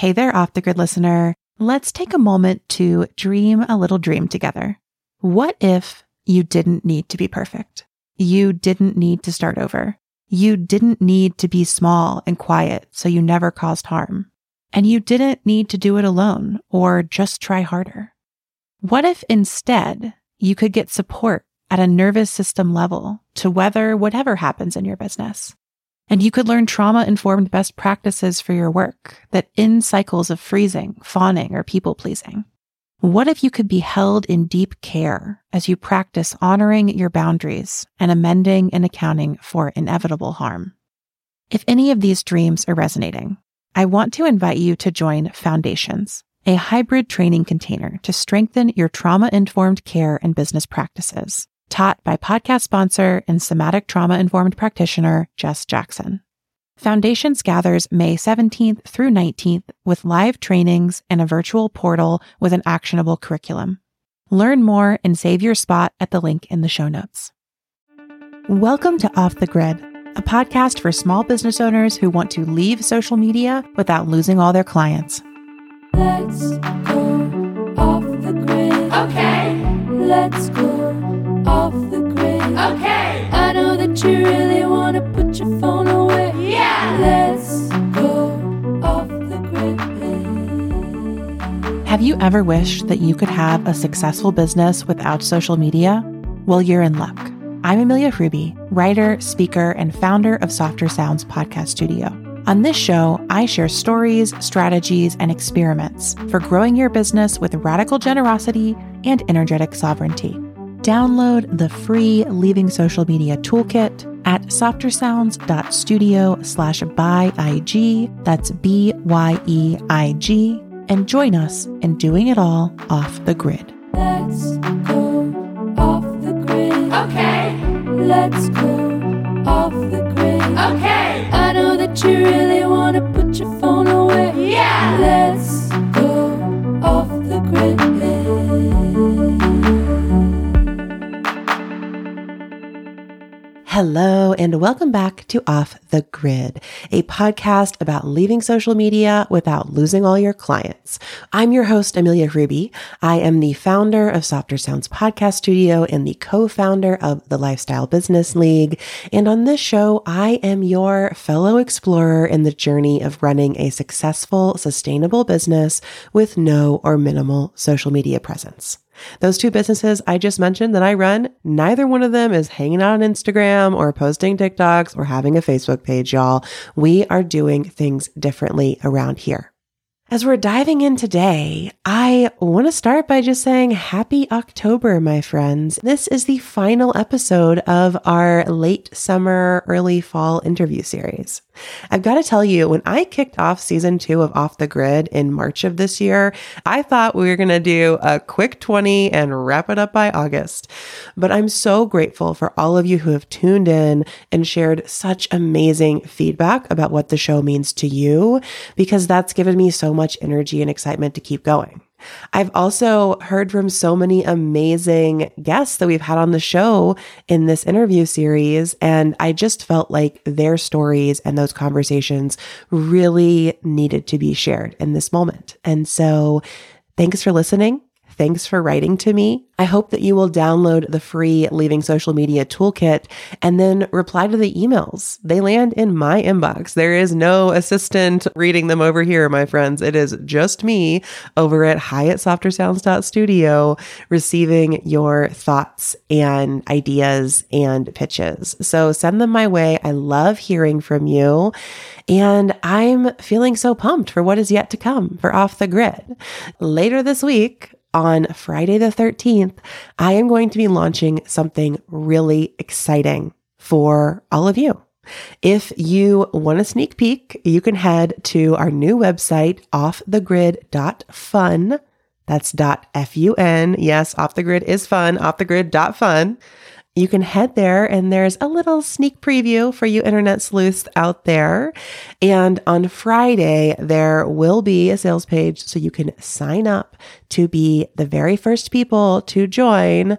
Hey there, off the grid listener. Let's take a moment to dream a little dream together. What if you didn't need to be perfect? You didn't need to start over. You didn't need to be small and quiet so you never caused harm. And you didn't need to do it alone or just try harder. What if instead you could get support at a nervous system level to weather whatever happens in your business? And you could learn trauma informed best practices for your work that end cycles of freezing, fawning, or people pleasing. What if you could be held in deep care as you practice honoring your boundaries and amending and accounting for inevitable harm? If any of these dreams are resonating, I want to invite you to join Foundations, a hybrid training container to strengthen your trauma informed care and business practices taught by podcast sponsor and somatic trauma informed practitioner Jess Jackson. Foundations gathers May 17th through 19th with live trainings and a virtual portal with an actionable curriculum. Learn more and save your spot at the link in the show notes. Welcome to Off the Grid, a podcast for small business owners who want to leave social media without losing all their clients. Let's go off the grid. Okay. Let's go off the grid. Okay. I know that you really want to put your phone away. Yeah. Let's go off the grid. Have you ever wished that you could have a successful business without social media? Well, you're in luck. I'm Amelia Ruby, writer, speaker, and founder of Softer Sounds Podcast Studio. On this show, I share stories, strategies, and experiments for growing your business with radical generosity and energetic sovereignty. Download the free Leaving Social Media Toolkit at softersounds.studio slash by IG, that's B-Y-E-I-G, and join us in doing it all off the grid. Let's go off the grid. Okay. Let's go off the grid. Okay. I know that you really want to put your phone away. Yeah. Let's Hello, and welcome back to Off the Grid, a podcast about leaving social media without losing all your clients. I'm your host, Amelia Ruby. I am the founder of Softer Sounds Podcast Studio and the co founder of the Lifestyle Business League. And on this show, I am your fellow explorer in the journey of running a successful, sustainable business with no or minimal social media presence. Those two businesses I just mentioned that I run, neither one of them is hanging out on Instagram or posting TikToks or having a Facebook page, y'all. We are doing things differently around here. As we're diving in today, I want to start by just saying happy October, my friends. This is the final episode of our late summer, early fall interview series. I've got to tell you, when I kicked off season two of Off the Grid in March of this year, I thought we were going to do a quick 20 and wrap it up by August. But I'm so grateful for all of you who have tuned in and shared such amazing feedback about what the show means to you, because that's given me so energy and excitement to keep going. I've also heard from so many amazing guests that we've had on the show in this interview series. And I just felt like their stories and those conversations really needed to be shared in this moment. And so thanks for listening. Thanks for writing to me. I hope that you will download the free Leaving Social Media Toolkit and then reply to the emails. They land in my inbox. There is no assistant reading them over here, my friends. It is just me over at hi@softersounds.studio receiving your thoughts and ideas and pitches. So send them my way. I love hearing from you. And I'm feeling so pumped for what is yet to come for Off the Grid. Later this week, on Friday the 13th, I am going to be launching something really exciting for all of you. If you want a sneak peek, you can head to our new website, offthegrid.fun. That's dot F-U-N. Yes, off the grid is fun, offthegrid.fun. You can head there and there's a little sneak preview for you internet sleuths out there. And on Friday, there will be a sales page so you can sign up to be the very first people to join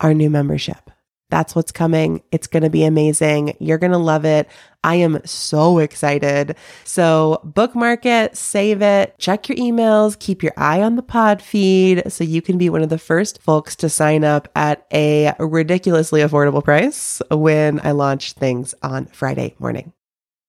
our new membership. That's what's coming. It's going to be amazing. You're going to love it. I am so excited. So bookmark it, save it, check your emails, keep your eye on the pod feed so you can be one of the first folks to sign up at a ridiculously affordable price when I launch things on Friday morning.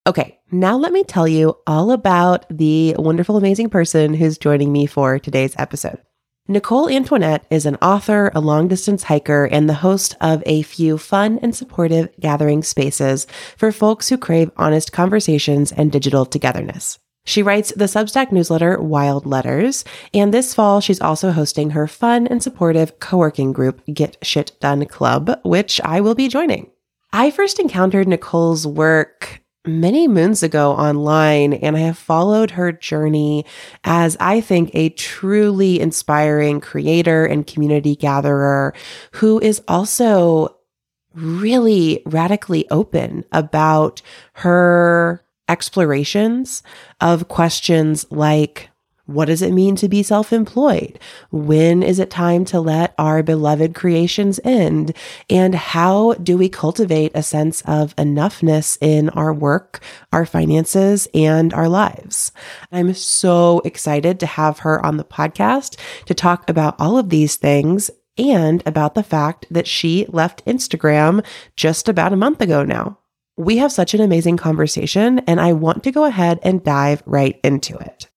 Okay, now let me tell you all about the wonderful, amazing person who's joining me for today's episode. Nicole Antoinette is an author, a long distance hiker, and the host of a few fun and supportive gathering spaces for folks who crave honest conversations and digital togetherness. She writes the Substack newsletter Wild Letters, and this fall she's also hosting her fun and supportive co-working group Get Shit Done Club, which I will be joining. I first encountered Nicole's work many moons ago online, and I have followed her journey as I think a truly inspiring creator and community gatherer who is also really radically open about her explorations of questions like what does it mean to be self employed? When is it time to let our beloved creations end? And how do we cultivate a sense of enoughness in our work, our finances, and our lives? I'm so excited to have her on the podcast to talk about all of these things and about the fact that she left Instagram just about a month ago now. We have such an amazing conversation, and I want to go ahead and dive right into it.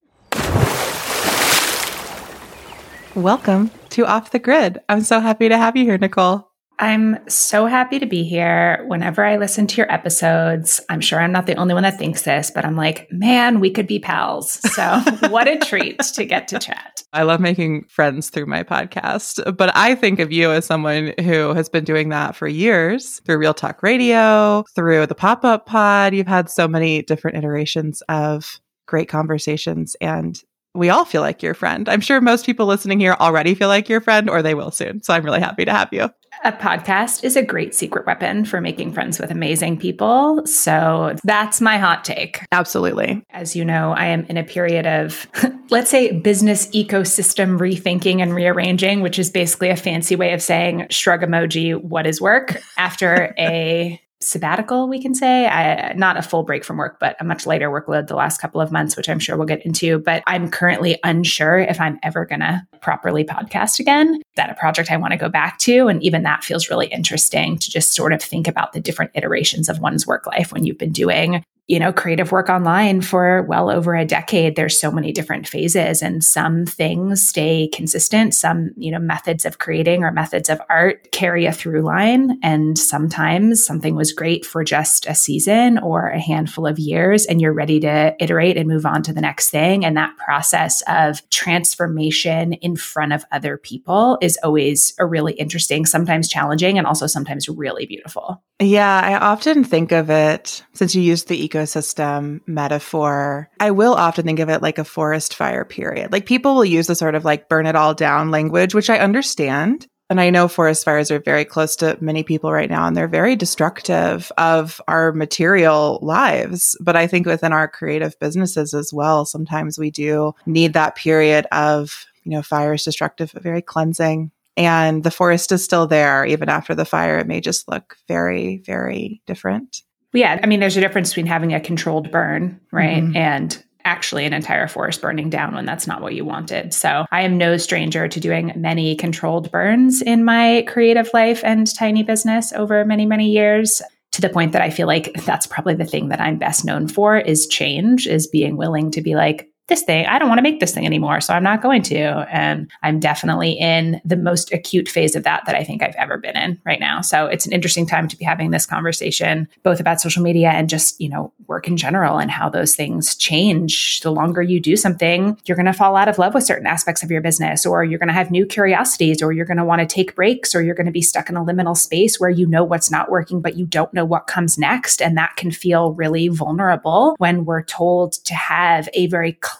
Welcome to Off the Grid. I'm so happy to have you here, Nicole. I'm so happy to be here. Whenever I listen to your episodes, I'm sure I'm not the only one that thinks this, but I'm like, man, we could be pals. So, what a treat to get to chat. I love making friends through my podcast, but I think of you as someone who has been doing that for years through Real Talk Radio, through the pop up pod. You've had so many different iterations of great conversations and we all feel like your friend. I'm sure most people listening here already feel like your friend or they will soon. So I'm really happy to have you. A podcast is a great secret weapon for making friends with amazing people. So that's my hot take. Absolutely. As you know, I am in a period of, let's say, business ecosystem rethinking and rearranging, which is basically a fancy way of saying shrug emoji, what is work after a sabbatical, we can say. I, not a full break from work, but a much lighter workload the last couple of months, which I'm sure we'll get into. But I'm currently unsure if I'm ever going to properly podcast again. Is that a project I want to go back to? And even that feels really interesting to just sort of think about the different iterations of one's work life when you've been doing you know, creative work online for well over a decade. There's so many different phases and some things stay consistent. Some, you know, methods of creating or methods of art carry a through line. And sometimes something was great for just a season or a handful of years and you're ready to iterate and move on to the next thing. And that process of transformation in front of other people is always a really interesting, sometimes challenging and also sometimes really beautiful. Yeah, I often think of it since you used the ecosystem metaphor. I will often think of it like a forest fire period. Like people will use the sort of like burn it all down language, which I understand. And I know forest fires are very close to many people right now, and they're very destructive of our material lives. But I think within our creative businesses as well, sometimes we do need that period of, you know, fire is destructive, but very cleansing and the forest is still there even after the fire. It may just look very, very different. Yeah. I mean, there's a difference between having a controlled burn, right? Mm-hmm. And actually an entire forest burning down when that's not what you wanted. So I am no stranger to doing many controlled burns in my creative life and tiny business over many, many years to the point that I feel like that's probably the thing that I'm best known for is change, is being willing to be like, this thing, I don't want to make this thing anymore, so I'm not going to. And I'm definitely in the most acute phase of that that I think I've ever been in right now. So it's an interesting time to be having this conversation, both about social media and just, you know, work in general and how those things change. The longer you do something, you're going to fall out of love with certain aspects of your business, or you're going to have new curiosities, or you're going to want to take breaks, or you're going to be stuck in a liminal space where you know what's not working, but you don't know what comes next. And that can feel really vulnerable when we're told to have a very clear,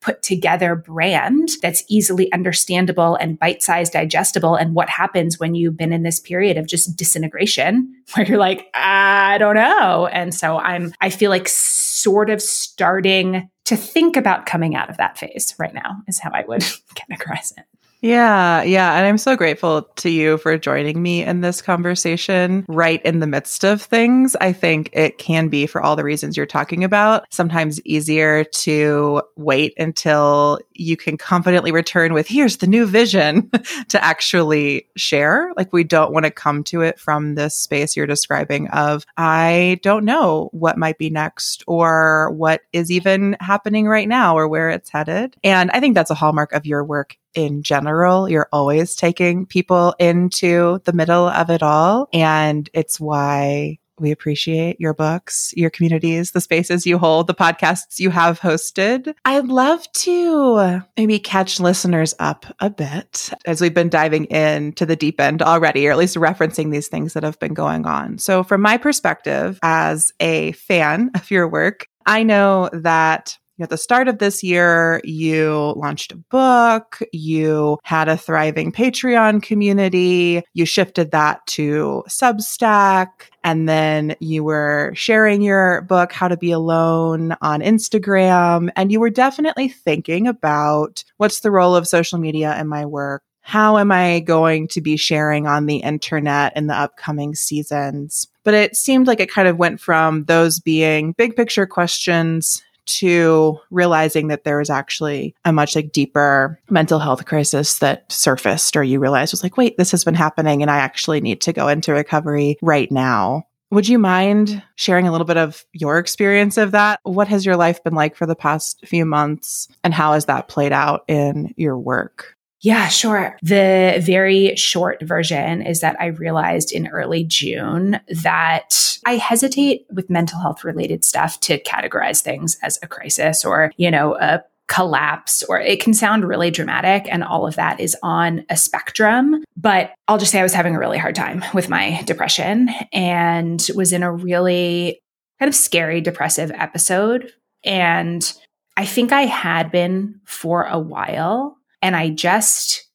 put together brand that's easily understandable and bite sized, digestible. And what happens when you've been in this period of just disintegration where you're like, I don't know. And so I'm, I feel like sort of starting to think about coming out of that phase right now, is how I would categorize it. Yeah, yeah. And I'm so grateful to you for joining me in this conversation right in the midst of things. I think it can be, for all the reasons you're talking about, sometimes easier to wait until you can confidently return with, here's the new vision to actually share. Like, we don't want to come to it from this space you're describing of, I don't know what might be next or what is even happening right now or where it's headed. And I think that's a hallmark of your work in general. You're always taking people into the middle of it all. And it's why we appreciate your books, your communities, the spaces you hold, the podcasts you have hosted. I'd love to maybe catch listeners up a bit as we've been diving into the deep end already, or at least referencing these things that have been going on. So, from my perspective as a fan of your work, I know that at the start of this year, you launched a book, you had a thriving Patreon community, you shifted that to Substack, and then you were sharing your book, How to Be Alone, on Instagram. And you were definitely thinking about what's the role of social media in my work? How am I going to be sharing on the internet in the upcoming seasons? But it seemed like it kind of went from those being big picture questions to realizing that there was actually a much like deeper mental health crisis that surfaced or you realized was like, wait, this has been happening and I actually need to go into recovery right now. Would you mind sharing a little bit of your experience of that? What has your life been like for the past few months and how has that played out in your work? Yeah, sure. The very short version is that I realized in early June that I hesitate with mental health related stuff to categorize things as a crisis or, you know, a collapse or it can sound really dramatic and all of that is on a spectrum but i'll just say i was having a really hard time with my depression and was in a really kind of scary depressive episode and i think i had been for a while and I just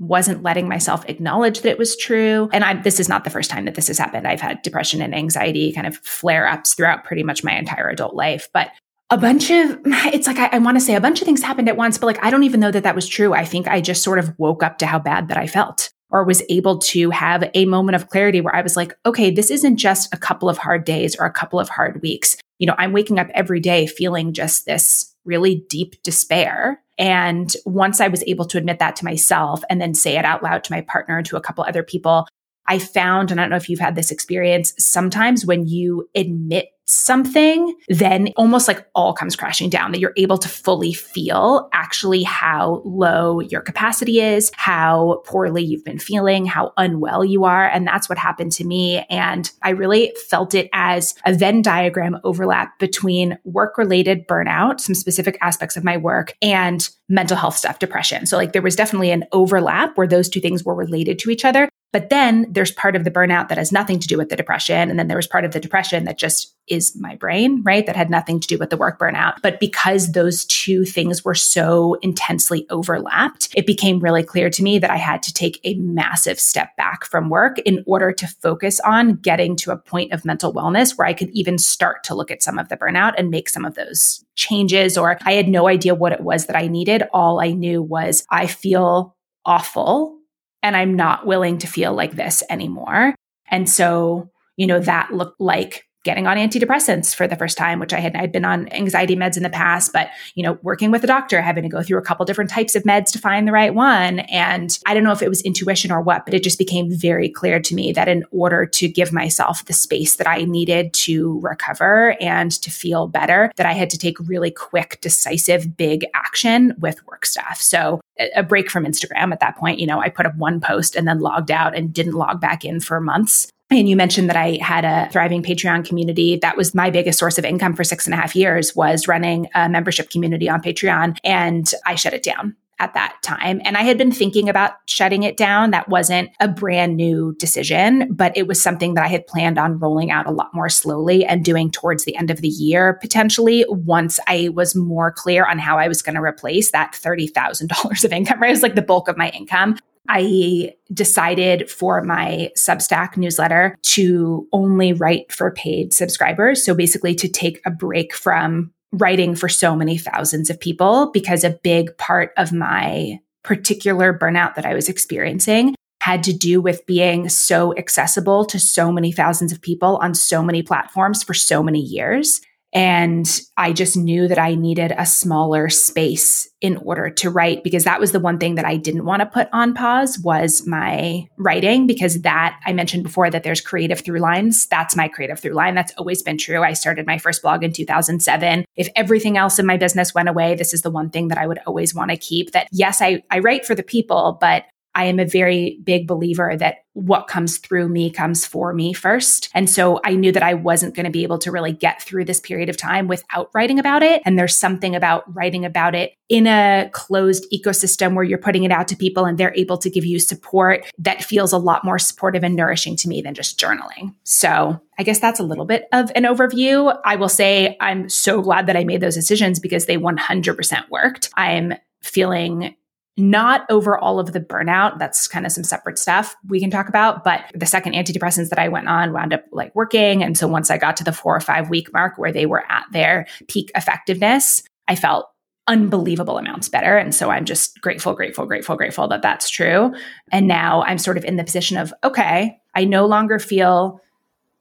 wasn't letting myself acknowledge that it was true. And I, this is not the first time that this has happened. I've had depression and anxiety kind of flare ups throughout pretty much my entire adult life. But a bunch of, it's like, I, I want to say a bunch of things happened at once, but like, I don't even know that that was true. I think I just sort of woke up to how bad that I felt or was able to have a moment of clarity where I was like, okay, this isn't just a couple of hard days or a couple of hard weeks. You know, I'm waking up every day feeling just this really deep despair and once I was able to admit that to myself and then say it out loud to my partner and to a couple other people, I found, and I don't know if you've had this experience, sometimes when you admit something, then almost like all comes crashing down, that you're able to fully feel actually how low your capacity is, how poorly you've been feeling, how unwell you are. And that's what happened to me. And I really felt it as a Venn diagram overlap between work related burnout, some specific aspects of my work, and mental health stuff, depression. So, like, there was definitely an overlap where those two things were related to each other. But then there's part of the burnout that has nothing to do with the depression. And then there was part of the depression that just is my brain, right? That had nothing to do with the work burnout. But because those two things were so intensely overlapped, it became really clear to me that I had to take a massive step back from work in order to focus on getting to a point of mental wellness where I could even start to look at some of the burnout and make some of those changes. Or I had no idea what it was that I needed. All I knew was I feel awful and I'm not willing to feel like this anymore. And so, you know, that looked like getting on antidepressants for the first time, which I had I'd been on anxiety meds in the past, but you know, working with a doctor, having to go through a couple different types of meds to find the right one. And I don't know if it was intuition or what, but it just became very clear to me that in order to give myself the space that I needed to recover and to feel better, that I had to take really quick, decisive, big action with work stuff. So a break from Instagram at that point, you know, I put up one post and then logged out and didn't log back in for months. And you mentioned that I had a thriving Patreon community. That was my biggest source of income for six and a half years was running a membership community on Patreon. And I shut it down at that time. And I had been thinking about shutting it down. That wasn't a brand new decision, but it was something that I had planned on rolling out a lot more slowly and doing towards the end of the year, potentially, once I was more clear on how I was going to replace that $30,000 of income, right? It was like the bulk of my income. I decided for my Substack newsletter to only write for paid subscribers. So basically, to take a break from writing for so many thousands of people because a big part of my particular burnout that I was experiencing had to do with being so accessible to so many thousands of people on so many platforms for so many years. And I just knew that I needed a smaller space in order to write because that was the one thing that I didn't want to put on pause was my writing because that I mentioned before that there's creative through lines. That's my creative through line. That's always been true. I started my first blog in 2007. If everything else in my business went away, this is the one thing that I would always want to keep that yes, I, I write for the people, but I am a very big believer that what comes through me comes for me first. And so I knew that I wasn't going to be able to really get through this period of time without writing about it. And there's something about writing about it in a closed ecosystem where you're putting it out to people and they're able to give you support that feels a lot more supportive and nourishing to me than just journaling. So I guess that's a little bit of an overview. I will say I'm so glad that I made those decisions because they 100% worked. I'm feeling not over all of the burnout. That's kind of some separate stuff we can talk about. But the second antidepressants that I went on wound up like working. And so once I got to the four or five week mark where they were at their peak effectiveness, I felt unbelievable amounts better. And so I'm just grateful, grateful, grateful, grateful that that's true. And now I'm sort of in the position of, okay, I no longer feel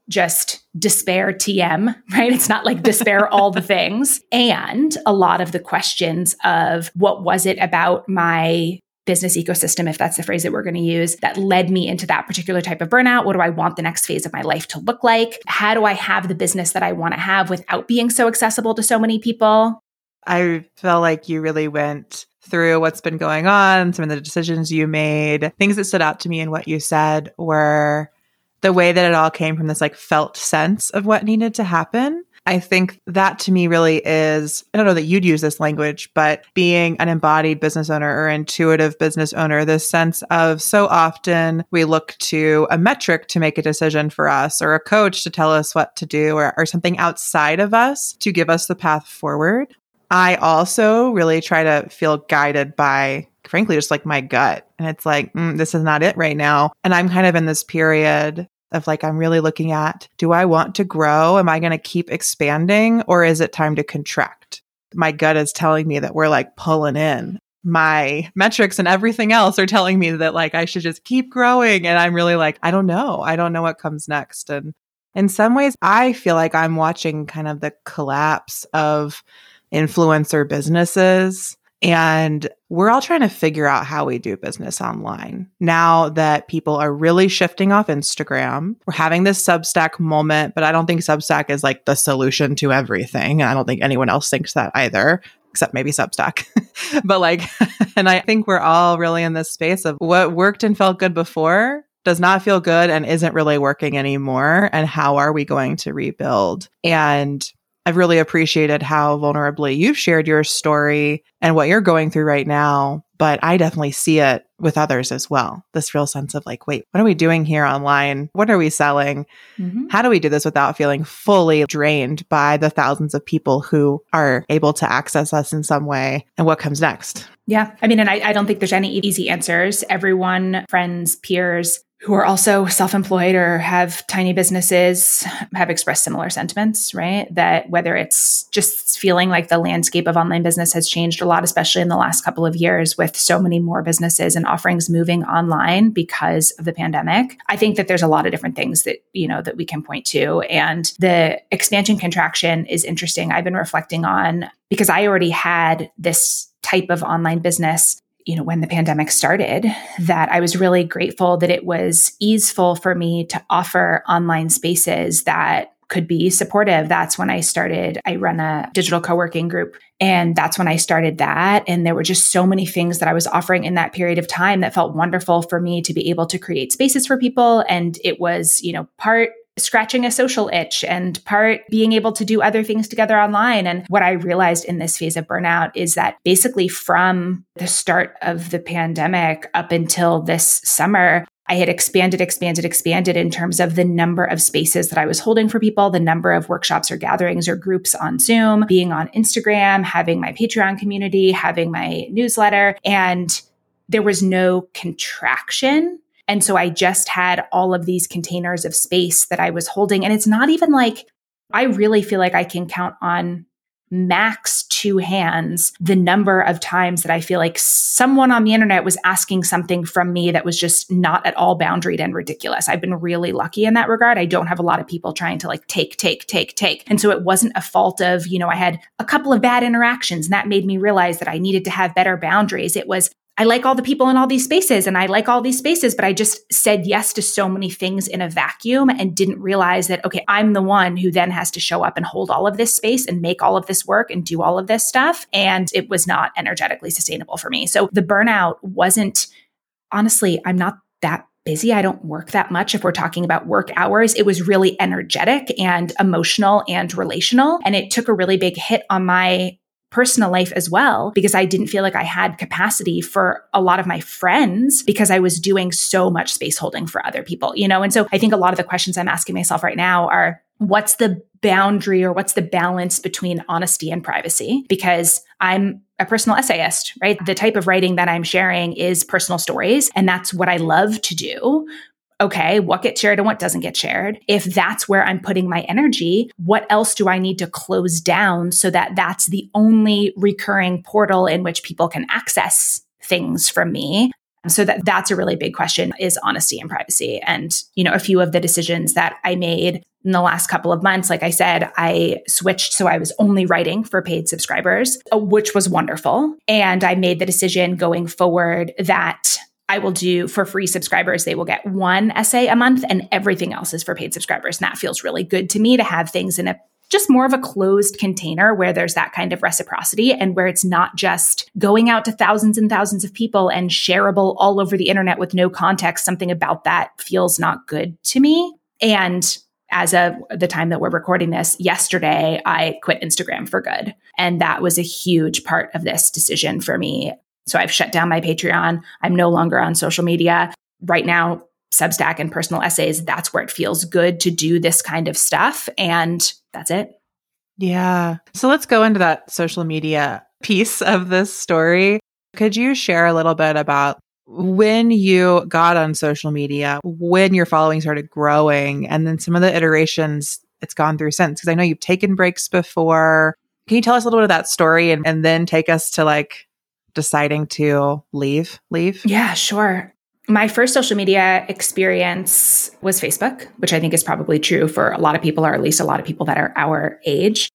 just despair TM, right? It's not like despair all the things. And a lot of the questions of what was it about my business ecosystem, if that's the phrase that we're going to use, that led me into that particular type of burnout. What do I want the next phase of my life to look like? How do I have the business that I want to have without being so accessible to so many people? I felt like you really went through what's been going on, some of the decisions you made. Things that stood out to me in what you said were the way that it all came from this like felt sense of what needed to happen. I think that to me really is, I don't know that you'd use this language, but being an embodied business owner or intuitive business owner, this sense of so often we look to a metric to make a decision for us or a coach to tell us what to do or, or something outside of us to give us the path forward. I also really try to feel guided by frankly just like my gut. And it's like, mm, this is not it right now. And I'm kind of in this period of like, I'm really looking at do I want to grow? Am I going to keep expanding or is it time to contract? My gut is telling me that we're like pulling in. My metrics and everything else are telling me that like I should just keep growing. And I'm really like, I don't know. I don't know what comes next. And in some ways, I feel like I'm watching kind of the collapse of influencer businesses and we're all trying to figure out how we do business online now that people are really shifting off Instagram. We're having this Substack moment, but I don't think Substack is like the solution to everything. I don't think anyone else thinks that either, except maybe Substack. but like, and I think we're all really in this space of what worked and felt good before does not feel good and isn't really working anymore. And how are we going to rebuild? And I've really appreciated how vulnerably you've shared your story and what you're going through right now. But I definitely see it with others as well. This real sense of like, wait, what are we doing here online? What are we selling? Mm-hmm. How do we do this without feeling fully drained by the thousands of people who are able to access us in some way? And what comes next? Yeah. I mean, and I, I don't think there's any easy answers. Everyone, friends, peers, who are also self employed or have tiny businesses have expressed similar sentiments, right? That whether it's just feeling like the landscape of online business has changed a lot, especially in the last couple of years with so many more businesses and offerings moving online because of the pandemic. I think that there's a lot of different things that, you know, that we can point to. And the expansion contraction is interesting. I've been reflecting on because I already had this type of online business you know, when the pandemic started, that I was really grateful that it was easeful for me to offer online spaces that could be supportive. That's when I started. I run a digital co working group, and that's when I started that. And there were just so many things that I was offering in that period of time that felt wonderful for me to be able to create spaces for people. And it was, you know, part scratching a social itch and part being able to do other things together online. And what I realized in this phase of burnout is that basically from the start of the pandemic up until this summer, I had expanded, expanded, expanded in terms of the number of spaces that I was holding for people, the number of workshops or gatherings or groups on Zoom, being on Instagram, having my Patreon community, having my newsletter. And there was no contraction and so I just had all of these containers of space that I was holding. And it's not even like I really feel like I can count on max two hands the number of times that I feel like someone on the internet was asking something from me that was just not at all boundaried and ridiculous. I've been really lucky in that regard. I don't have a lot of people trying to like take, take, take, take. And so it wasn't a fault of, you know, I had a couple of bad interactions and that made me realize that I needed to have better boundaries. It was, I like all the people in all these spaces and I like all these spaces, but I just said yes to so many things in a vacuum and didn't realize that, okay, I'm the one who then has to show up and hold all of this space and make all of this work and do all of this stuff. And it was not energetically sustainable for me. So the burnout wasn't, honestly, I'm not that busy. I don't work that much if we're talking about work hours. It was really energetic and emotional and relational. And it took a really big hit on my personal life as well because I didn't feel like I had capacity for a lot of my friends because I was doing so much space holding for other people, you know? And so I think a lot of the questions I'm asking myself right now are what's the boundary or what's the balance between honesty and privacy? Because I'm a personal essayist, right? The type of writing that I'm sharing is personal stories, and that's what I love to do okay, what gets shared and what doesn't get shared? If that's where I'm putting my energy, what else do I need to close down so that that's the only recurring portal in which people can access things from me? So that that's a really big question is honesty and privacy. And, you know, a few of the decisions that I made in the last couple of months, like I said, I switched. So I was only writing for paid subscribers, uh, which was wonderful. And I made the decision going forward that I will do for free subscribers, they will get one essay a month and everything else is for paid subscribers. And that feels really good to me to have things in a just more of a closed container where there's that kind of reciprocity and where it's not just going out to thousands and thousands of people and shareable all over the internet with no context. Something about that feels not good to me. And as of the time that we're recording this, yesterday, I quit Instagram for good. And that was a huge part of this decision for me. So I've shut down my Patreon. I'm no longer on social media. Right now, Substack and personal essays, that's where it feels good to do this kind of stuff. And that's it. Yeah. So let's go into that social media piece of this story. Could you share a little bit about when you got on social media, when your following started growing, and then some of the iterations it's gone through since? Because I know you've taken breaks before. Can you tell us a little bit of that story and, and then take us to like deciding to leave leave? Yeah sure. My first social media experience was facebook which i think is probably true for a lot of people or at least a lot of people that are our age.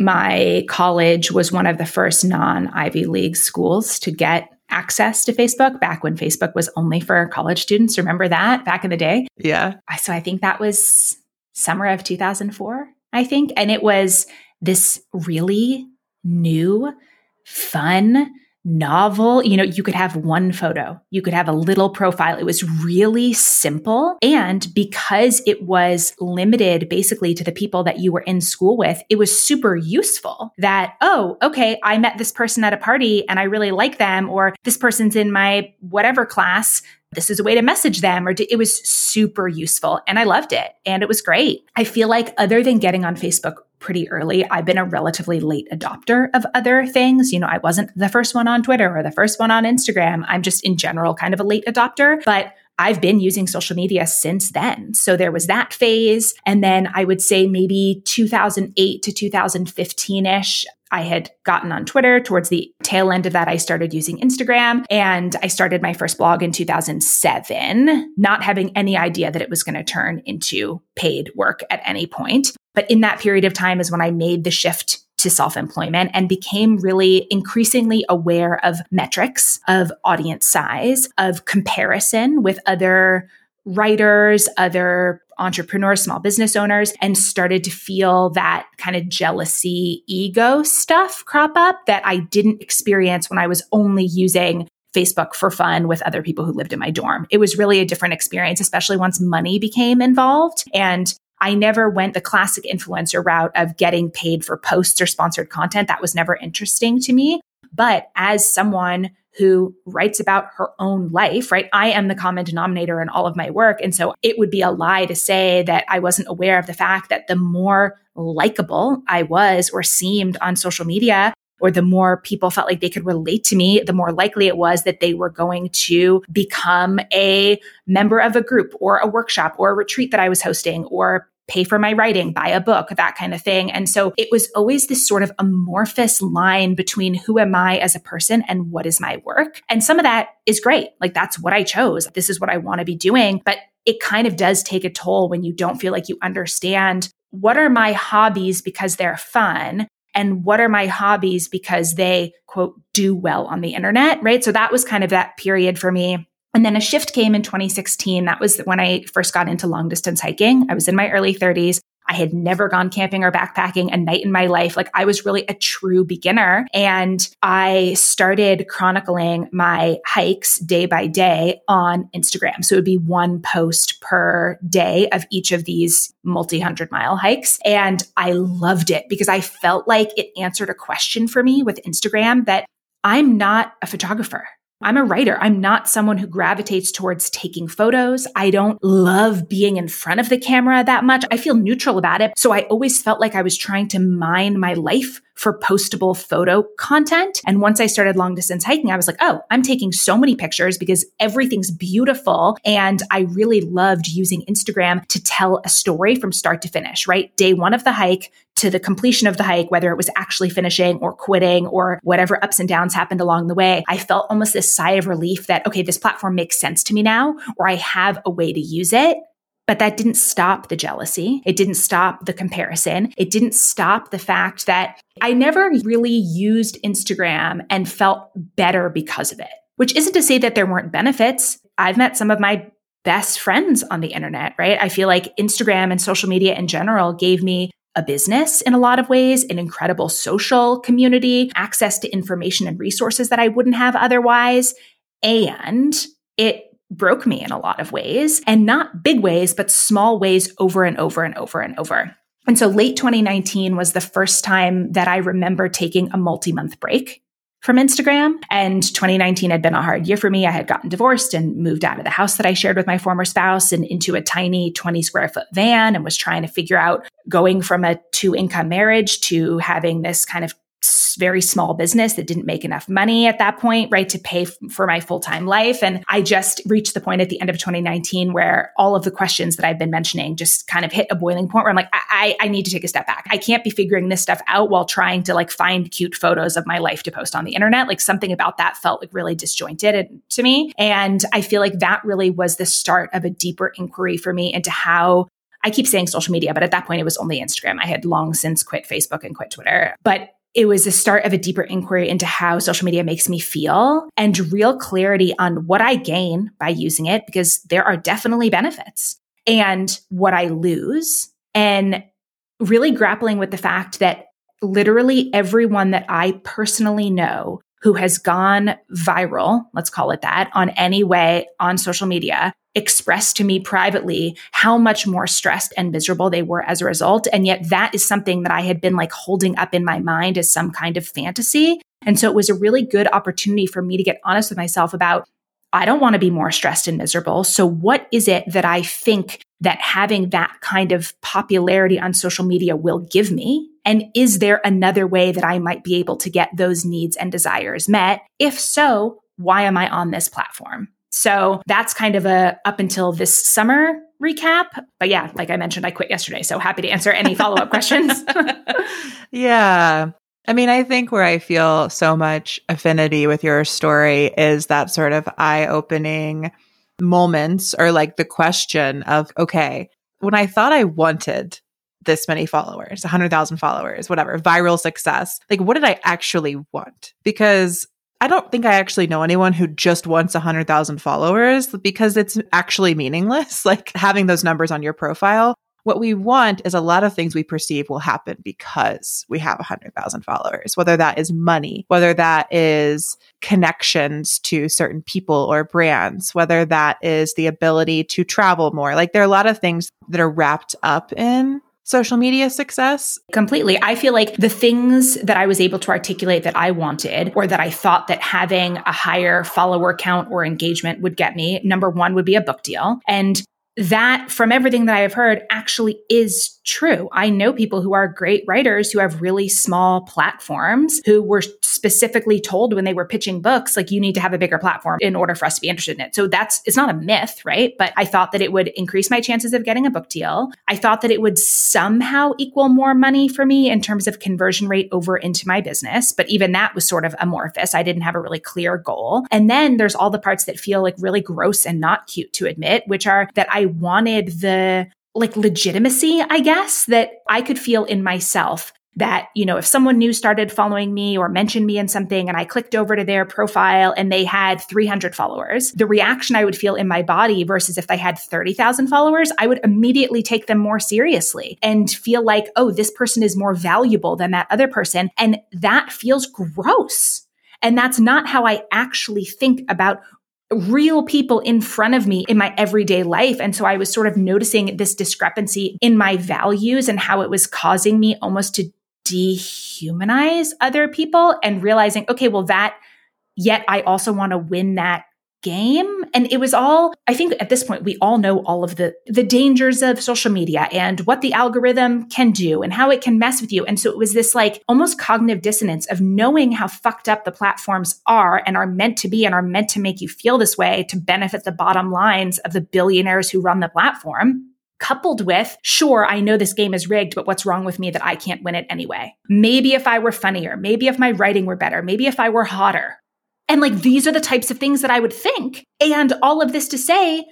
My college was one of the first non ivy league schools to get access to facebook back when facebook was only for college students. Remember that back in the day? Yeah. So i think that was summer of 2004 i think. And it was this really new fun novel. You know, you could have one photo, you could have a little profile. It was really simple. And because it was limited basically to the people that you were in school with, it was super useful that, oh, okay, I met this person at a party and I really like them, or this person's in my whatever class this is a way to message them or it was super useful and I loved it and it was great. I feel like other than getting on Facebook pretty early. I've been a relatively late adopter of other things. You know, I wasn't the first one on Twitter or the first one on Instagram. I'm just in general kind of a late adopter, but I've been using social media since then. So there was that phase. And then I would say maybe 2008 to 2015 ish, I had gotten on Twitter. Towards the tail end of that, I started using Instagram and I started my first blog in 2007, not having any idea that it was going to turn into paid work at any point. But in that period of time is when I made the shift to self employment and became really increasingly aware of metrics, of audience size, of comparison with other writers, other entrepreneurs, small business owners, and started to feel that kind of jealousy, ego stuff crop up that I didn't experience when I was only using Facebook for fun with other people who lived in my dorm. It was really a different experience, especially once money became involved. And I never went the classic influencer route of getting paid for posts or sponsored content. That was never interesting to me. But as someone who writes about her own life, right? I am the common denominator in all of my work. And so it would be a lie to say that I wasn't aware of the fact that the more likable I was or seemed on social media, or the more people felt like they could relate to me, the more likely it was that they were going to become a member of a group or a workshop or a retreat that I was hosting or pay for my writing, buy a book, that kind of thing. And so it was always this sort of amorphous line between who am I as a person and what is my work. And some of that is great. Like that's what I chose. This is what I want to be doing. But it kind of does take a toll when you don't feel like you understand what are my hobbies because they're fun and what are my hobbies because they quote do well on the internet, right? So that was kind of that period for me and then a shift came in 2016. That was when I first got into long distance hiking. I was in my early 30s. I had never gone camping or backpacking a night in my life. Like I was really a true beginner. And I started chronicling my hikes day by day on Instagram. So it would be one post per day of each of these multi hundred mile hikes. And I loved it because I felt like it answered a question for me with Instagram that I'm not a photographer. I'm a writer. I'm not someone who gravitates towards taking photos. I don't love being in front of the camera that much. I feel neutral about it. So I always felt like I was trying to mine my life for postable photo content. And once I started long distance hiking, I was like, oh, I'm taking so many pictures because everything's beautiful. And I really loved using Instagram to tell a story from start to finish, right? Day one of the hike to the completion of the hike, whether it was actually finishing or quitting or whatever ups and downs happened along the way, I felt almost this sigh of relief that, okay, this platform makes sense to me now, or I have a way to use it. But that didn't stop the jealousy. It didn't stop the comparison. It didn't stop the fact that I never really used Instagram and felt better because of it, which isn't to say that there weren't benefits. I've met some of my best friends on the internet, right? I feel like Instagram and social media in general gave me a business in a lot of ways, an incredible social community, access to information and resources that I wouldn't have otherwise. And it broke me in a lot of ways and not big ways, but small ways over and over and over and over. And so late 2019 was the first time that I remember taking a multi month break from Instagram. And 2019 had been a hard year for me. I had gotten divorced and moved out of the house that I shared with my former spouse and into a tiny 20 square foot van and was trying to figure out going from a two income marriage to having this kind of very small business that didn't make enough money at that point, right, to pay f- for my full time life. And I just reached the point at the end of 2019 where all of the questions that I've been mentioning just kind of hit a boiling point where I'm like, I, I need to take a step back. I can't be figuring this stuff out while trying to like find cute photos of my life to post on the internet. Like something about that felt like really disjointed to me. And I feel like that really was the start of a deeper inquiry for me into how I keep saying social media, but at that point it was only Instagram. I had long since quit Facebook and quit Twitter. But it was the start of a deeper inquiry into how social media makes me feel and real clarity on what I gain by using it, because there are definitely benefits and what I lose. And really grappling with the fact that literally everyone that I personally know who has gone viral, let's call it that, on any way on social media expressed to me privately how much more stressed and miserable they were as a result. And yet that is something that I had been like holding up in my mind as some kind of fantasy. And so it was a really good opportunity for me to get honest with myself about I don't want to be more stressed and miserable. So what is it that I think that having that kind of popularity on social media will give me? And is there another way that I might be able to get those needs and desires met? If so, why am I on this platform? So that's kind of a up until this summer recap. But yeah, like I mentioned, I quit yesterday. So happy to answer any follow up questions. yeah. I mean, I think where I feel so much affinity with your story is that sort of eye opening moments or like the question of, okay, when I thought I wanted this many followers, 100,000 followers, whatever, viral success, like what did I actually want? Because I don't think I actually know anyone who just wants 100,000 followers because it's actually meaningless. Like having those numbers on your profile what we want is a lot of things we perceive will happen because we have 100,000 followers, whether that is money, whether that is connections to certain people or brands, whether that is the ability to travel more. Like there are a lot of things that are wrapped up in social media success? Completely. I feel like the things that I was able to articulate that I wanted or that I thought that having a higher follower count or engagement would get me, number one would be a book deal. And that from everything that I have heard actually is true. I know people who are great writers who have really small platforms who were specifically told when they were pitching books, like, you need to have a bigger platform in order for us to be interested in it. So that's, it's not a myth, right? But I thought that it would increase my chances of getting a book deal. I thought that it would somehow equal more money for me in terms of conversion rate over into my business. But even that was sort of amorphous. I didn't have a really clear goal. And then there's all the parts that feel like really gross and not cute to admit, which are that I wanted the like legitimacy, I guess, that I could feel in myself that, you know, if someone new started following me or mentioned me in something and I clicked over to their profile and they had 300 followers, the reaction I would feel in my body versus if they had 30,000 followers, I would immediately take them more seriously and feel like, oh, this person is more valuable than that other person. And that feels gross. And that's not how I actually think about real people in front of me in my everyday life. And so I was sort of noticing this discrepancy in my values and how it was causing me almost to dehumanize other people and realizing, okay, well, that, yet I also want to win that game and it was all i think at this point we all know all of the the dangers of social media and what the algorithm can do and how it can mess with you and so it was this like almost cognitive dissonance of knowing how fucked up the platforms are and are meant to be and are meant to make you feel this way to benefit the bottom lines of the billionaires who run the platform coupled with, sure, I know this game is rigged, but what's wrong with me that I can't win it anyway? Maybe if I were funnier, maybe if my writing were better, maybe if I were hotter, and like these are the types of things that I would think. And all of this to say,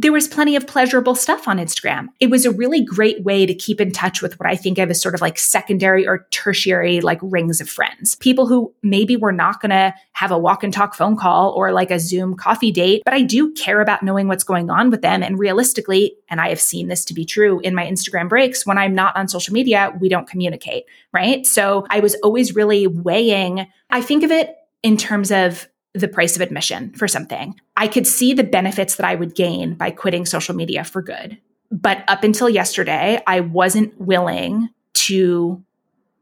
there was plenty of pleasurable stuff on Instagram. It was a really great way to keep in touch with what I think of as sort of like secondary or tertiary like rings of friends. People who maybe were not going to have a walk and talk phone call or like a Zoom coffee date, but I do care about knowing what's going on with them. And realistically, and I have seen this to be true in my Instagram breaks, when I'm not on social media, we don't communicate, right? So I was always really weighing, I think of it in terms of the price of admission for something. I could see the benefits that I would gain by quitting social media for good. But up until yesterday, I wasn't willing to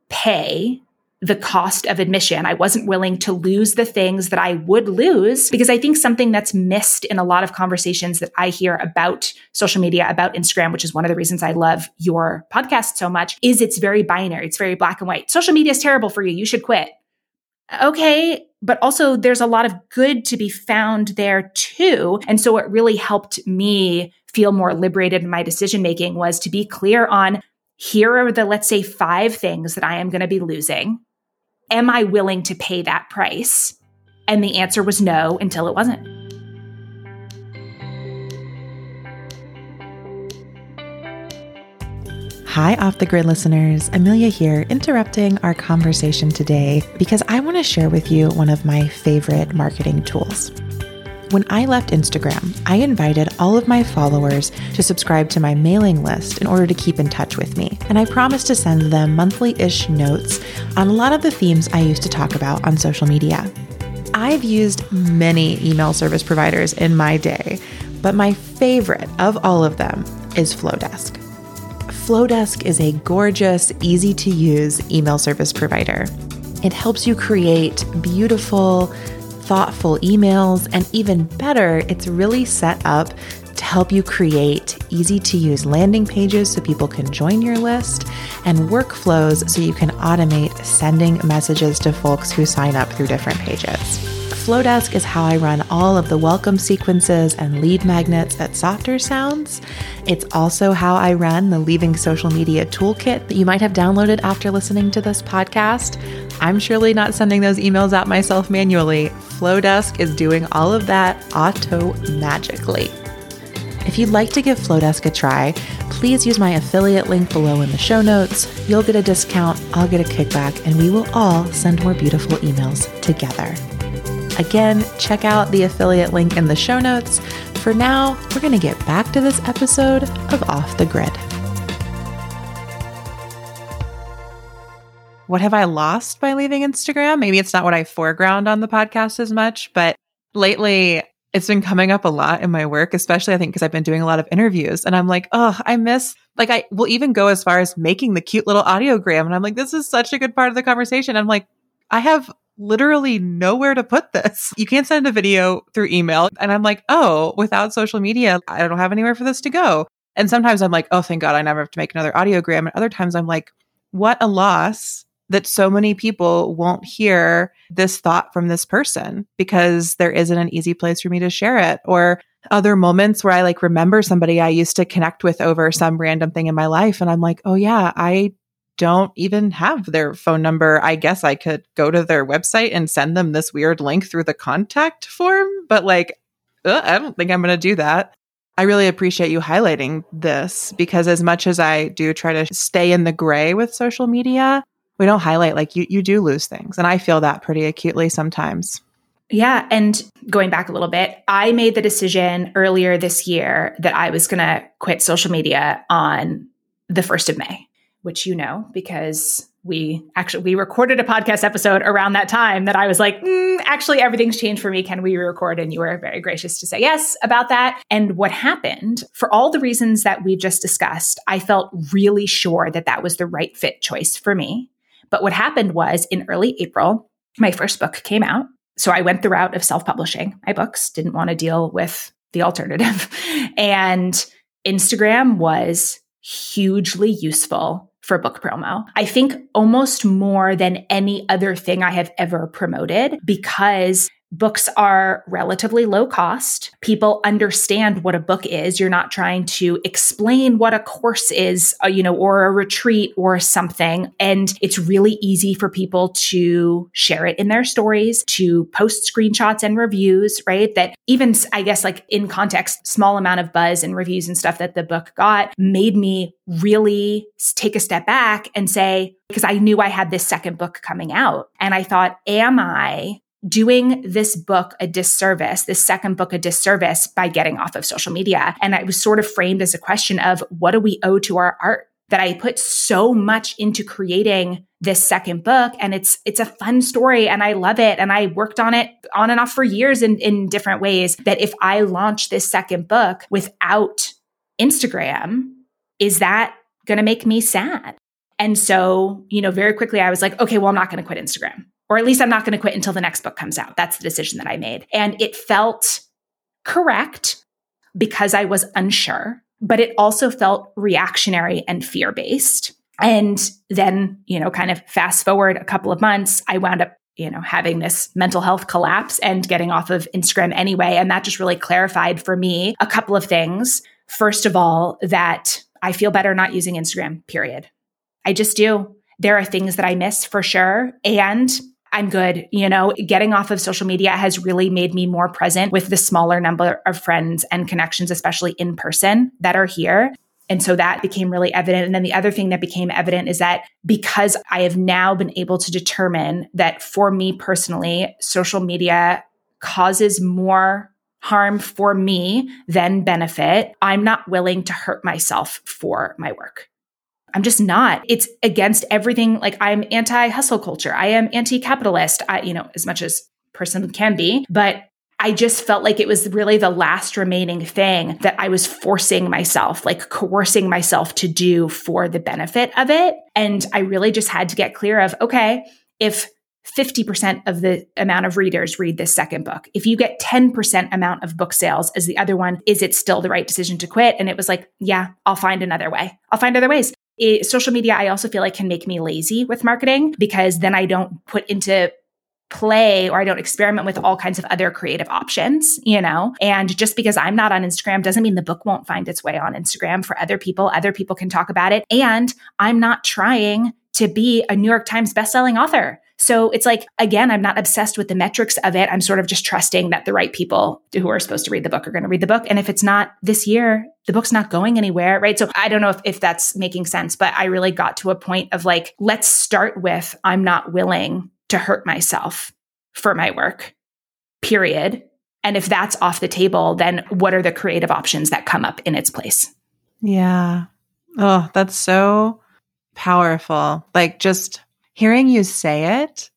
pay the cost of admission. I wasn't willing to lose the things that I would lose because I think something that's missed in a lot of conversations that I hear about social media, about Instagram, which is one of the reasons I love your podcast so much, is it's very binary. It's very black and white. Social media is terrible for you. You should quit okay, but also there's a lot of good to be found there too. And so what really helped me feel more liberated in my decision making was to be clear on here are the, let's say, five things that I am going to be losing. Am I willing to pay that price? And the answer was no until it wasn't. Hi, off the grid listeners. Amelia here, interrupting our conversation today because I want to share with you one of my favorite marketing tools. When I left Instagram, I invited all of my followers to subscribe to my mailing list in order to keep in touch with me. And I promised to send them monthly ish notes on a lot of the themes I used to talk about on social media. I've used many email service providers in my day, but my favorite of all of them is Flodesk. Flodesk is a gorgeous, easy to use email service provider. It helps you create beautiful, thoughtful emails, and even better, it's really set up to help you create easy to use landing pages so people can join your list and workflows so you can automate sending messages to folks who sign up through different pages. Flodesk is how I run all of the welcome sequences and lead magnets at Softer Sounds. It's also how I run the Leaving Social Media Toolkit that you might have downloaded after listening to this podcast. I'm surely not sending those emails out myself manually. Flodesk is doing all of that auto magically. If you'd like to give Flodesk a try, please use my affiliate link below in the show notes. You'll get a discount, I'll get a kickback, and we will all send more beautiful emails together. Again, check out the affiliate link in the show notes. For now, we're going to get back to this episode of Off the Grid. What have I lost by leaving Instagram? Maybe it's not what I foreground on the podcast as much, but lately it's been coming up a lot in my work, especially I think because I've been doing a lot of interviews and I'm like, oh, I miss, like, I will even go as far as making the cute little audiogram. And I'm like, this is such a good part of the conversation. I'm like, I have literally nowhere to put this. You can't send a video through email. And I'm like, oh, without social media, I don't have anywhere for this to go. And sometimes I'm like, oh, thank God I never have to make another audiogram. And other times I'm like, what a loss that so many people won't hear this thought from this person because there isn't an easy place for me to share it. Or other moments where I like remember somebody I used to connect with over some random thing in my life. And I'm like, oh, yeah, I don't even have their phone number. I guess I could go to their website and send them this weird link through the contact form, but like, I don't think I'm going to do that. I really appreciate you highlighting this because as much as I do try to stay in the gray with social media, we don't highlight like you you do lose things and I feel that pretty acutely sometimes. Yeah. And going back a little bit, I made the decision earlier this year that I was going to quit social media on the 1st of May, which you know, because we actually we recorded a podcast episode around that time that I was like, mm, actually everything's changed for me. Can we record? And you were very gracious to say yes about that. And what happened, for all the reasons that we just discussed, I felt really sure that that was the right fit choice for me. But what happened was in early April, my first book came out so I went the route of self publishing my books, didn't want to deal with the alternative. and Instagram was hugely useful for book promo. I think almost more than any other thing I have ever promoted because Books are relatively low cost. People understand what a book is. You're not trying to explain what a course is, uh, you know, or a retreat or something. And it's really easy for people to share it in their stories, to post screenshots and reviews, right? That even, I guess, like in context, small amount of buzz and reviews and stuff that the book got made me really take a step back and say, because I knew I had this second book coming out. And I thought, am I doing this book a disservice, this second book a disservice by getting off of social media. And it was sort of framed as a question of what do we owe to our art? That I put so much into creating this second book and it's it's a fun story and I love it and I worked on it on and off for years in, in different ways that if I launch this second book without Instagram, is that going to make me sad? And so, you know, very quickly I was like, okay, well, I'm not going to quit Instagram or at least I'm not going to quit until the next book comes out. That's the decision that I made. And it felt correct because I was unsure, but it also felt reactionary and fear based. And then, you know, kind of fast forward a couple of months, I wound up, you know, having this mental health collapse and getting off of Instagram anyway. And that just really clarified for me a couple of things. First of all, that I feel better not using Instagram, period. I just do. There are things that I miss for sure. And I'm good. You know, getting off of social media has really made me more present with the smaller number of friends and connections, especially in person that are here. And so that became really evident. And then the other thing that became evident is that because I have now been able to determine that for me personally, social media causes more harm for me than benefit, I'm not willing to hurt myself for my work. I'm just not. It's against everything. Like I'm anti hustle culture. I am anti capitalist. You know, as much as person can be, but I just felt like it was really the last remaining thing that I was forcing myself, like coercing myself to do for the benefit of it. And I really just had to get clear of, okay, if 50% of the amount of readers read this second book. If you get 10% amount of book sales as the other one, is it still the right decision to quit? And it was like, yeah, I'll find another way. I'll find other ways it, social media, I also feel like can make me lazy with marketing because then I don't put into play or I don't experiment with all kinds of other creative options, you know? And just because I'm not on Instagram doesn't mean the book won't find its way on Instagram for other people. Other people can talk about it. And I'm not trying to be a New York Times bestselling author. So it's like, again, I'm not obsessed with the metrics of it. I'm sort of just trusting that the right people who are supposed to read the book are going to read the book. And if it's not this year, the book's not going anywhere, right? So I don't know if, if that's making sense, but I really got to a point of like, let's start with I'm not willing to hurt myself for my work, period. And if that's off the table, then what are the creative options that come up in its place? Yeah. Oh, that's so powerful. Like just hearing you say it,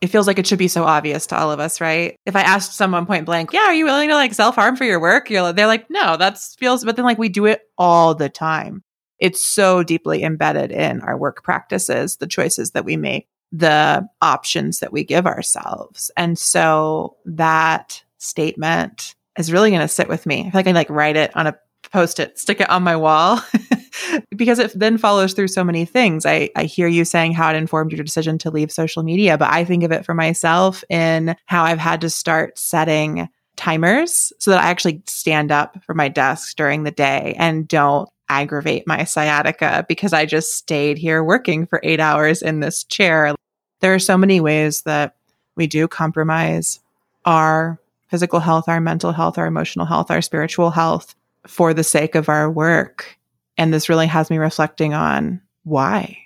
it feels like it should be so obvious to all of us, right? If I asked someone point blank, yeah, are you willing to like self harm for your work? You're, they're like, no, that feels, but then like we do it all the time. It's so deeply embedded in our work practices, the choices that we make. the options that we give ourselves. And so that statement is really going to sit with me. I feel like I like write it on a post it, stick it on my wall because it then follows through so many things. I, I hear you saying how it informed your decision to leave social media, but I think of it for myself in how I've had to start setting timers so that I actually stand up from my desk during the day and don't aggravate my sciatica because I just stayed here working for eight hours in this chair. There are so many ways that we do compromise our physical health, our mental health, our emotional health, our spiritual health for the sake of our work. And this really has me reflecting on why.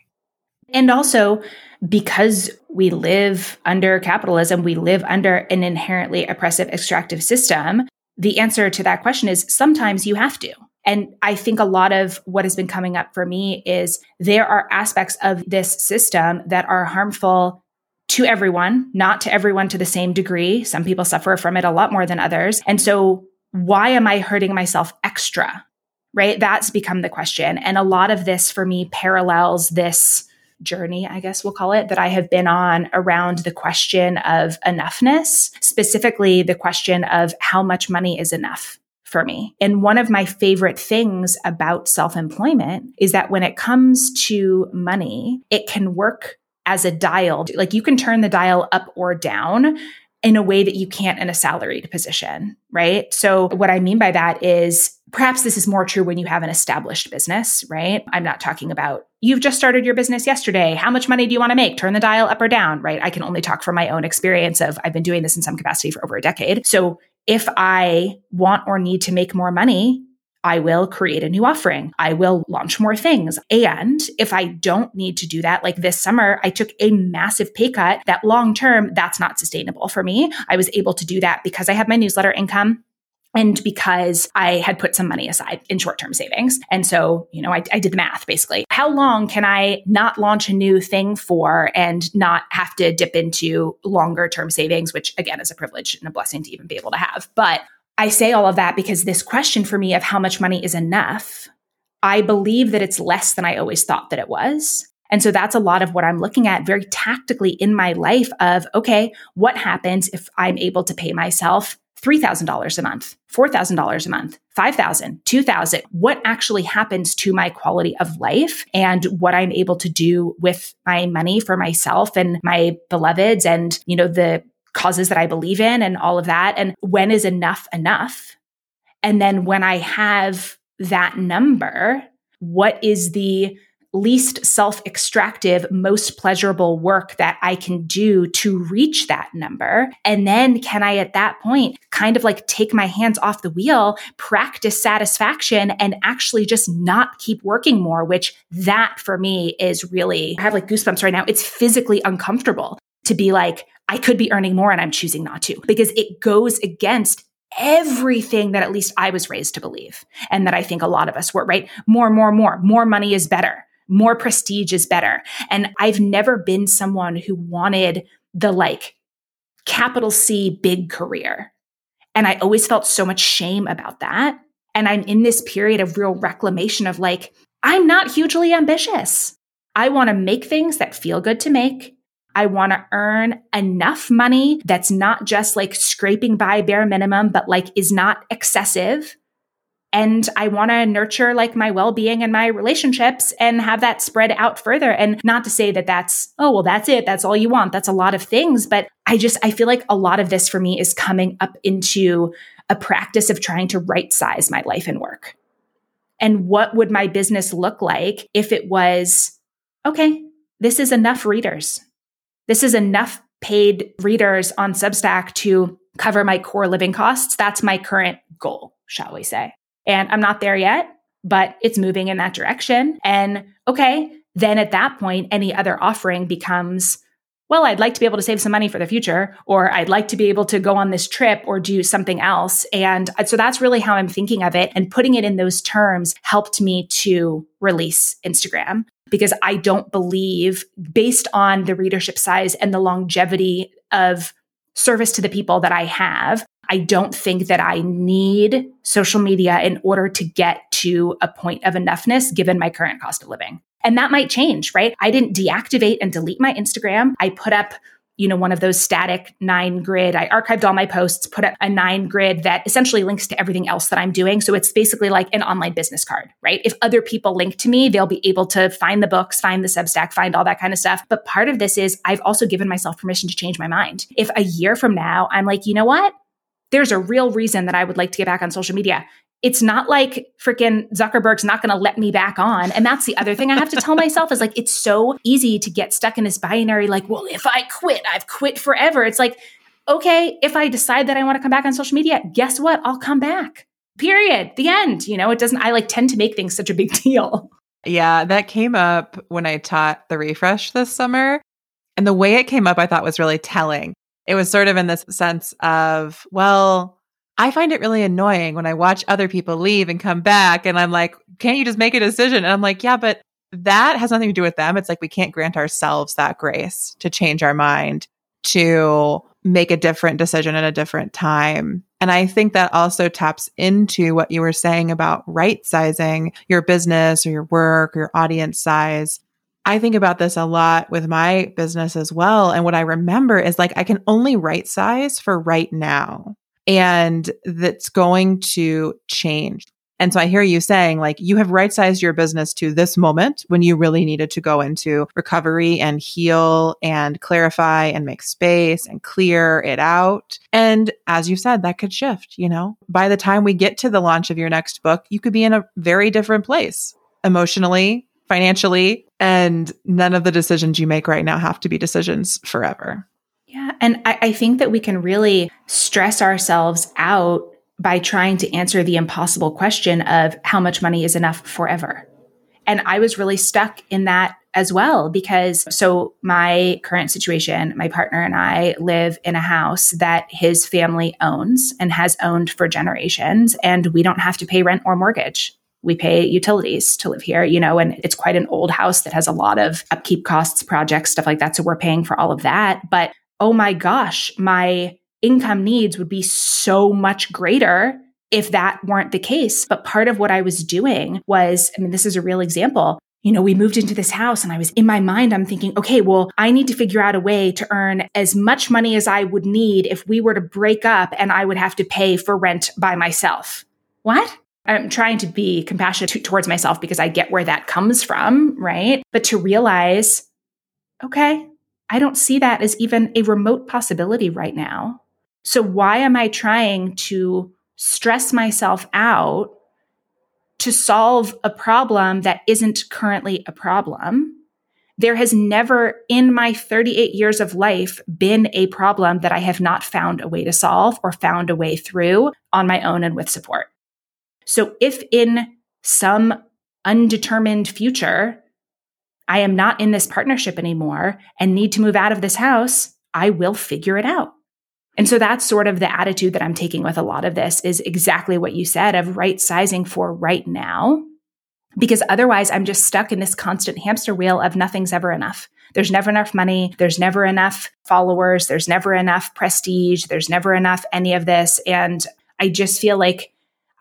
And also, because we live under capitalism, we live under an inherently oppressive extractive system. The answer to that question is sometimes you have to. And I think a lot of what has been coming up for me is there are aspects of this system that are harmful to everyone, not to everyone to the same degree. Some people suffer from it a lot more than others. And so, why am I hurting myself extra? Right? That's become the question. And a lot of this for me parallels this journey, I guess we'll call it, that I have been on around the question of enoughness, specifically the question of how much money is enough for me. And one of my favorite things about self employment is that when it comes to money, it can work as a dial. Like you can turn the dial up or down in a way that you can't in a salaried position, right? So, what I mean by that is perhaps this is more true when you have an established business, right? I'm not talking about you've just started your business yesterday. How much money do you want to make? Turn the dial up or down, right? I can only talk from my own experience of I've been doing this in some capacity for over a decade. So, if I want or need to make more money, I will create a new offering. I will launch more things. And if I don't need to do that, like this summer, I took a massive pay cut that long term, that's not sustainable for me. I was able to do that because I have my newsletter income and because I had put some money aside in short term savings. And so, you know, I, I, did the math basically. How long can I not launch a new thing for and not have to dip into longer term savings, which again is a privilege and a blessing to even be able to have. But I say all of that because this question for me of how much money is enough, I believe that it's less than I always thought that it was. And so that's a lot of what I'm looking at very tactically in my life of, okay, what happens if I'm able to pay myself $3,000 a month, $4,000 a month, 5,000, 2,000. What actually happens to my quality of life and what I'm able to do with my money for myself and my beloveds and, you know, the causes that I believe in and all of that. And when is enough enough? And then when I have that number, what is the least self extractive, most pleasurable work that I can do to reach that number? And then can I, at that point, kind of like take my hands off the wheel, practice satisfaction, and actually just not keep working more, which that for me is really, I have like goosebumps right now. It's physically uncomfortable to be like, I could be earning more and I'm choosing not to because it goes against everything that at least I was raised to believe and that I think a lot of us were, right? More, more, more, more money is better more prestige is better. And I've never been someone who wanted the like capital C big career. And I always felt so much shame about that. And I'm in this period of real reclamation of like, I'm not hugely ambitious. I want to make things that feel good to make. I want to earn enough money that's not just like scraping by bare minimum, but like is not excessive. And I want to nurture like my well-being and my relationships and have that spread out further. And not to say that that's oh well that's it. That's all you want. That's a lot of things. But I just I feel like a lot of this for me is coming up into a practice of trying to right size my life and work. And what would my business look like if it was okay, this is enough readers. This is enough paid readers on Substack to cover my core living costs. That's my current goal, shall we say. And I'm not there yet, but it's moving in that direction. And okay, then at that point, any other offering becomes, well, I'd like to be able to save some money for the future, or I'd like to be able to go on this trip or do something else. And so that's really how I'm thinking of it. And putting it in those terms helped me to release Instagram because I don't believe, based on the readership size and the longevity of service to the people that I have, I don't think that I need social media in order to get to a point of enoughness given my current cost of living. And that might change, right? I didn't deactivate and delete my Instagram. I put up you know, one of those static nine grid. I archived all my posts, put up a nine grid that essentially links to everything else that I'm doing. So it's basically like an online business card, right? If other people link to me, they'll be able to find the books, find the Substack, find all that kind of stuff. But part of this is I've also given myself permission to change my mind. If a year from now, I'm like, you know what? There's a real reason that I would like to get back on social media it's not like freaking Zuckerberg's not going to let me back on. And that's the other thing I have to tell myself is like, it's so easy to get stuck in this binary, like, well, if I quit, I've quit forever. It's like, okay, if I decide that I want to come back on social media, guess what? I'll come back. Period. The end. You know, it doesn't, I like tend to make things such a big deal. Yeah, that came up when I taught the refresh this summer. And the way it came up, I thought was really telling. It was sort of in this sense of, well, I find it really annoying when I watch other people leave and come back and I'm like, can't you just make a decision? And I'm like, yeah, but that has nothing to do with them. It's like we can't grant ourselves that grace to change our mind, to make a different decision at a different time. And I think that also taps into what you were saying about right sizing your business or your work or your audience size. I think about this a lot with my business as well. And what I remember is like, I can only right size for right now and that's going to change. And so I hear you saying, like, you have right sized your business to this moment when you really needed to go into recovery and heal and clarify and make space and clear it out. And as you said, that could shift, you know, by the time we get to the launch of your next book, you could be in a very different place emotionally, financially, and none of the decisions you make right now have to be decisions forever. Yeah. And I, I think that we can really stress ourselves out by trying to answer the impossible question of how much money is enough forever. And I was really stuck in that as well because so my current situation, my partner and I live in a house that his family owns and has owned for generations, and we don't have to pay rent or mortgage. We pay utilities to live here, you know, and it's quite an old house that has a lot of upkeep costs, projects, stuff like that. So we're paying for all of that. But oh my gosh, my income needs would be so much greater if that weren't the case. But part of what I was doing was, I mean, this is a real example. You know, we moved into this house and I was in my mind, I'm thinking, okay, well, I need to figure out a way to earn as much money as I would need if we were to break up and I would have to pay for rent by myself. What? I'm trying to be compassionate t- towards myself because I get where that comes from, right? But to realize, okay, I don't see that as even a remote possibility right now. So, why am I trying to stress myself out to solve a problem that isn't currently a problem? There has never in my 38 years of life been a problem that I have not found a way to solve or found a way through on my own and with support. So, if in some undetermined future I am not in this partnership anymore and need to move out of this house, I will figure it out. And so that's sort of the attitude that I'm taking with a lot of this is exactly what you said of right sizing for right now. Because otherwise, I'm just stuck in this constant hamster wheel of nothing's ever enough. There's never enough money. There's never enough followers. There's never enough prestige. There's never enough any of this. And I just feel like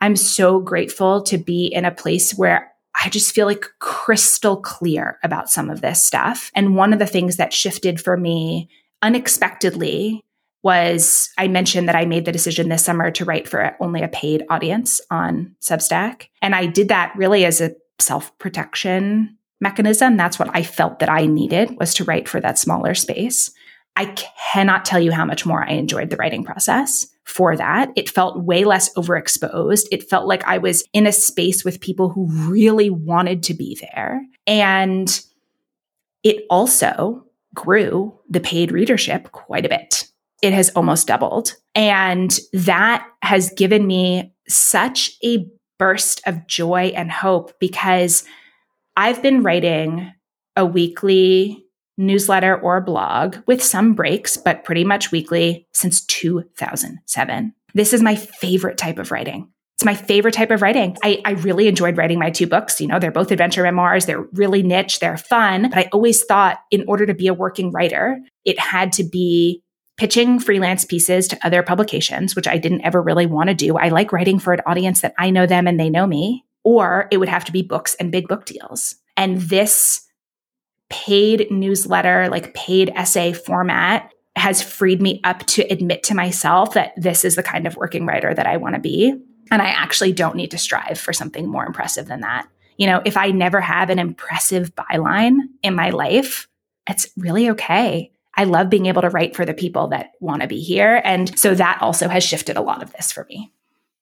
I'm so grateful to be in a place where I just feel like crystal clear about some of this stuff. And one of the things that shifted for me unexpectedly was I mentioned that I made the decision this summer to write for only a paid audience on Substack. And I did that really as a self protection mechanism. That's what I felt that I needed was to write for that smaller space. I cannot tell you how much more I enjoyed the writing process for that. It felt way less overexposed. It felt like I was in a space with people who really wanted to be there. And it also grew the paid readership quite a bit. It has almost doubled. And that has given me such a burst of joy and hope because I've been writing a weekly newsletter or blog with some breaks, but pretty much weekly since 2007. This is my favorite type of writing. It's my favorite type of writing. I, I really enjoyed writing my two books. You know, they're both adventure memoirs. They're really niche. They're fun. But I always thought in order to be a working writer, it had to be pitching freelance pieces to other publications, which I didn't ever really want to do. I like writing for an audience that I know them and they know me, or it would have to be books and big book deals. And this paid newsletter, like paid essay format has freed me up to admit to myself that this is the kind of working writer that I want to be. And I actually don't need to strive for something more impressive than that. You know, if I never have an impressive byline in my life, it's really okay. I love being able to write for the people that want to be here. And so that also has shifted a lot of this for me.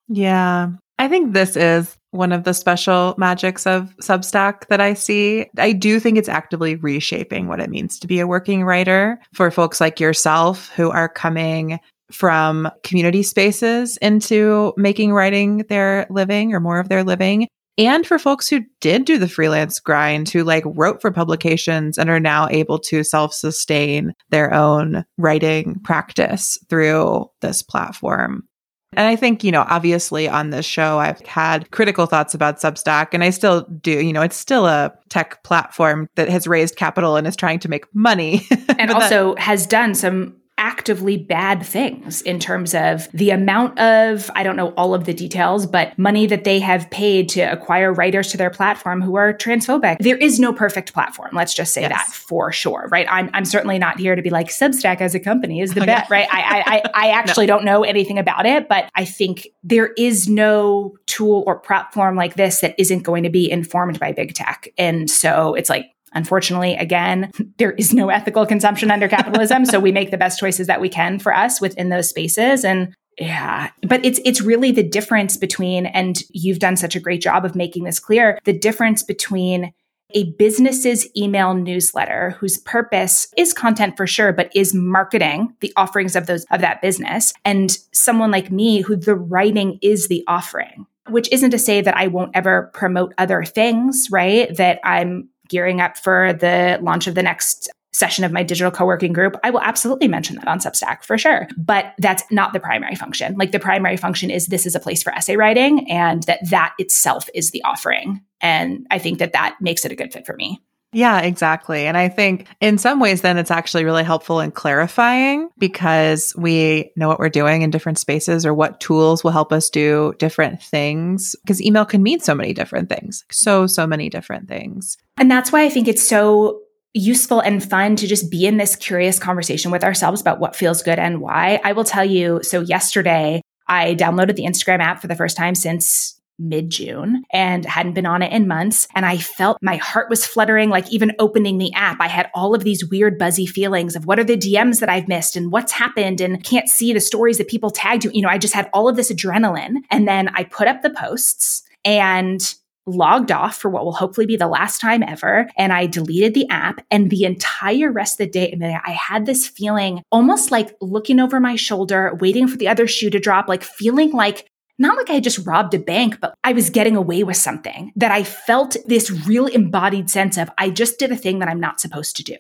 Yeah. I think this is one of the special magics of Substack that I see. I do think it's actively reshaping what it means to be a working writer for folks like yourself who are coming from community spaces into making writing their living or more of their living. And for folks who did do the freelance grind, who like wrote for publications and are now able to self sustain their own writing practice through this platform. And I think, you know, obviously on this show, I've had critical thoughts about Substack, and I still do. You know, it's still a tech platform that has raised capital and is trying to make money. and also that- has done some actively bad things in terms of the amount of, I don't know all of the details, but money that they have paid to acquire writers to their platform who are transphobic. There is no perfect platform. Let's just say yes. that for sure, right? I'm, I'm certainly not here to be like Substack as a company is the best, right? I, I, I actually no. don't know anything about it, but I think there is no tool or platform like this that isn't going to be informed by big tech. And so it's like, Unfortunately, again, there is no ethical consumption under capitalism. so we make the best choices that we can for us within those spaces. And yeah, but it's it's really the difference between, and you've done such a great job of making this clear, the difference between a business's email newsletter whose purpose is content for sure but is marketing the offerings of those of that business and someone like me who the writing is the offering which isn't to say that I won't ever promote other things right that I'm gearing up for the launch of the next session of my digital co-working group, I will absolutely mention that on Substack for sure. But that's not the primary function. Like the primary function is this is a place for essay writing and that that itself is the offering. And I think that that makes it a good fit for me. Yeah, exactly. And I think in some ways, then it's actually really helpful in clarifying because we know what we're doing in different spaces or what tools will help us do different things. Because email can mean so many different things, so, so many different things. And that's why I think it's so useful and fun to just be in this curious conversation with ourselves about what feels good and why. I will tell you so, yesterday, I downloaded the Instagram app for the first time since mid June and hadn't been on it in months. And I felt my heart was fluttering, like even opening the app. I had all of these weird, buzzy feelings of what are the DMs that I've missed and what's happened and can't see the stories that people tagged you. You know, I just had all of this adrenaline. And then I put up the posts and logged off for what will hopefully be the last time ever. And I deleted the app. And the entire rest of the day, I had this feeling almost like looking over my shoulder, waiting for the other shoe to drop, like feeling like not like I just robbed a bank, but I was getting away with something that I felt this real embodied sense of I just did a thing that I'm not supposed to do.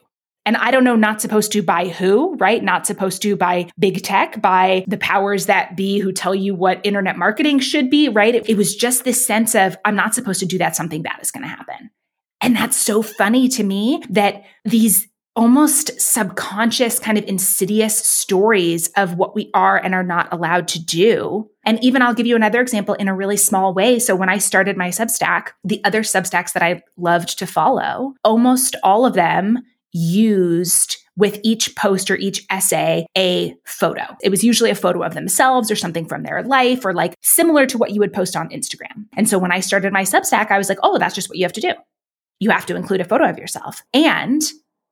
And I don't know, not supposed to by who, right? Not supposed to by big tech, by the powers that be who tell you what internet marketing should be, right? It, it was just this sense of I'm not supposed to do that, something bad is going to happen. And that's so funny to me that these almost subconscious, kind of insidious stories of what we are and are not allowed to do. And even I'll give you another example in a really small way. So when I started my Substack, the other Substacks that I loved to follow, almost all of them used with each post or each essay a photo. It was usually a photo of themselves or something from their life or like similar to what you would post on Instagram. And so when I started my Substack, I was like, oh, that's just what you have to do. You have to include a photo of yourself. And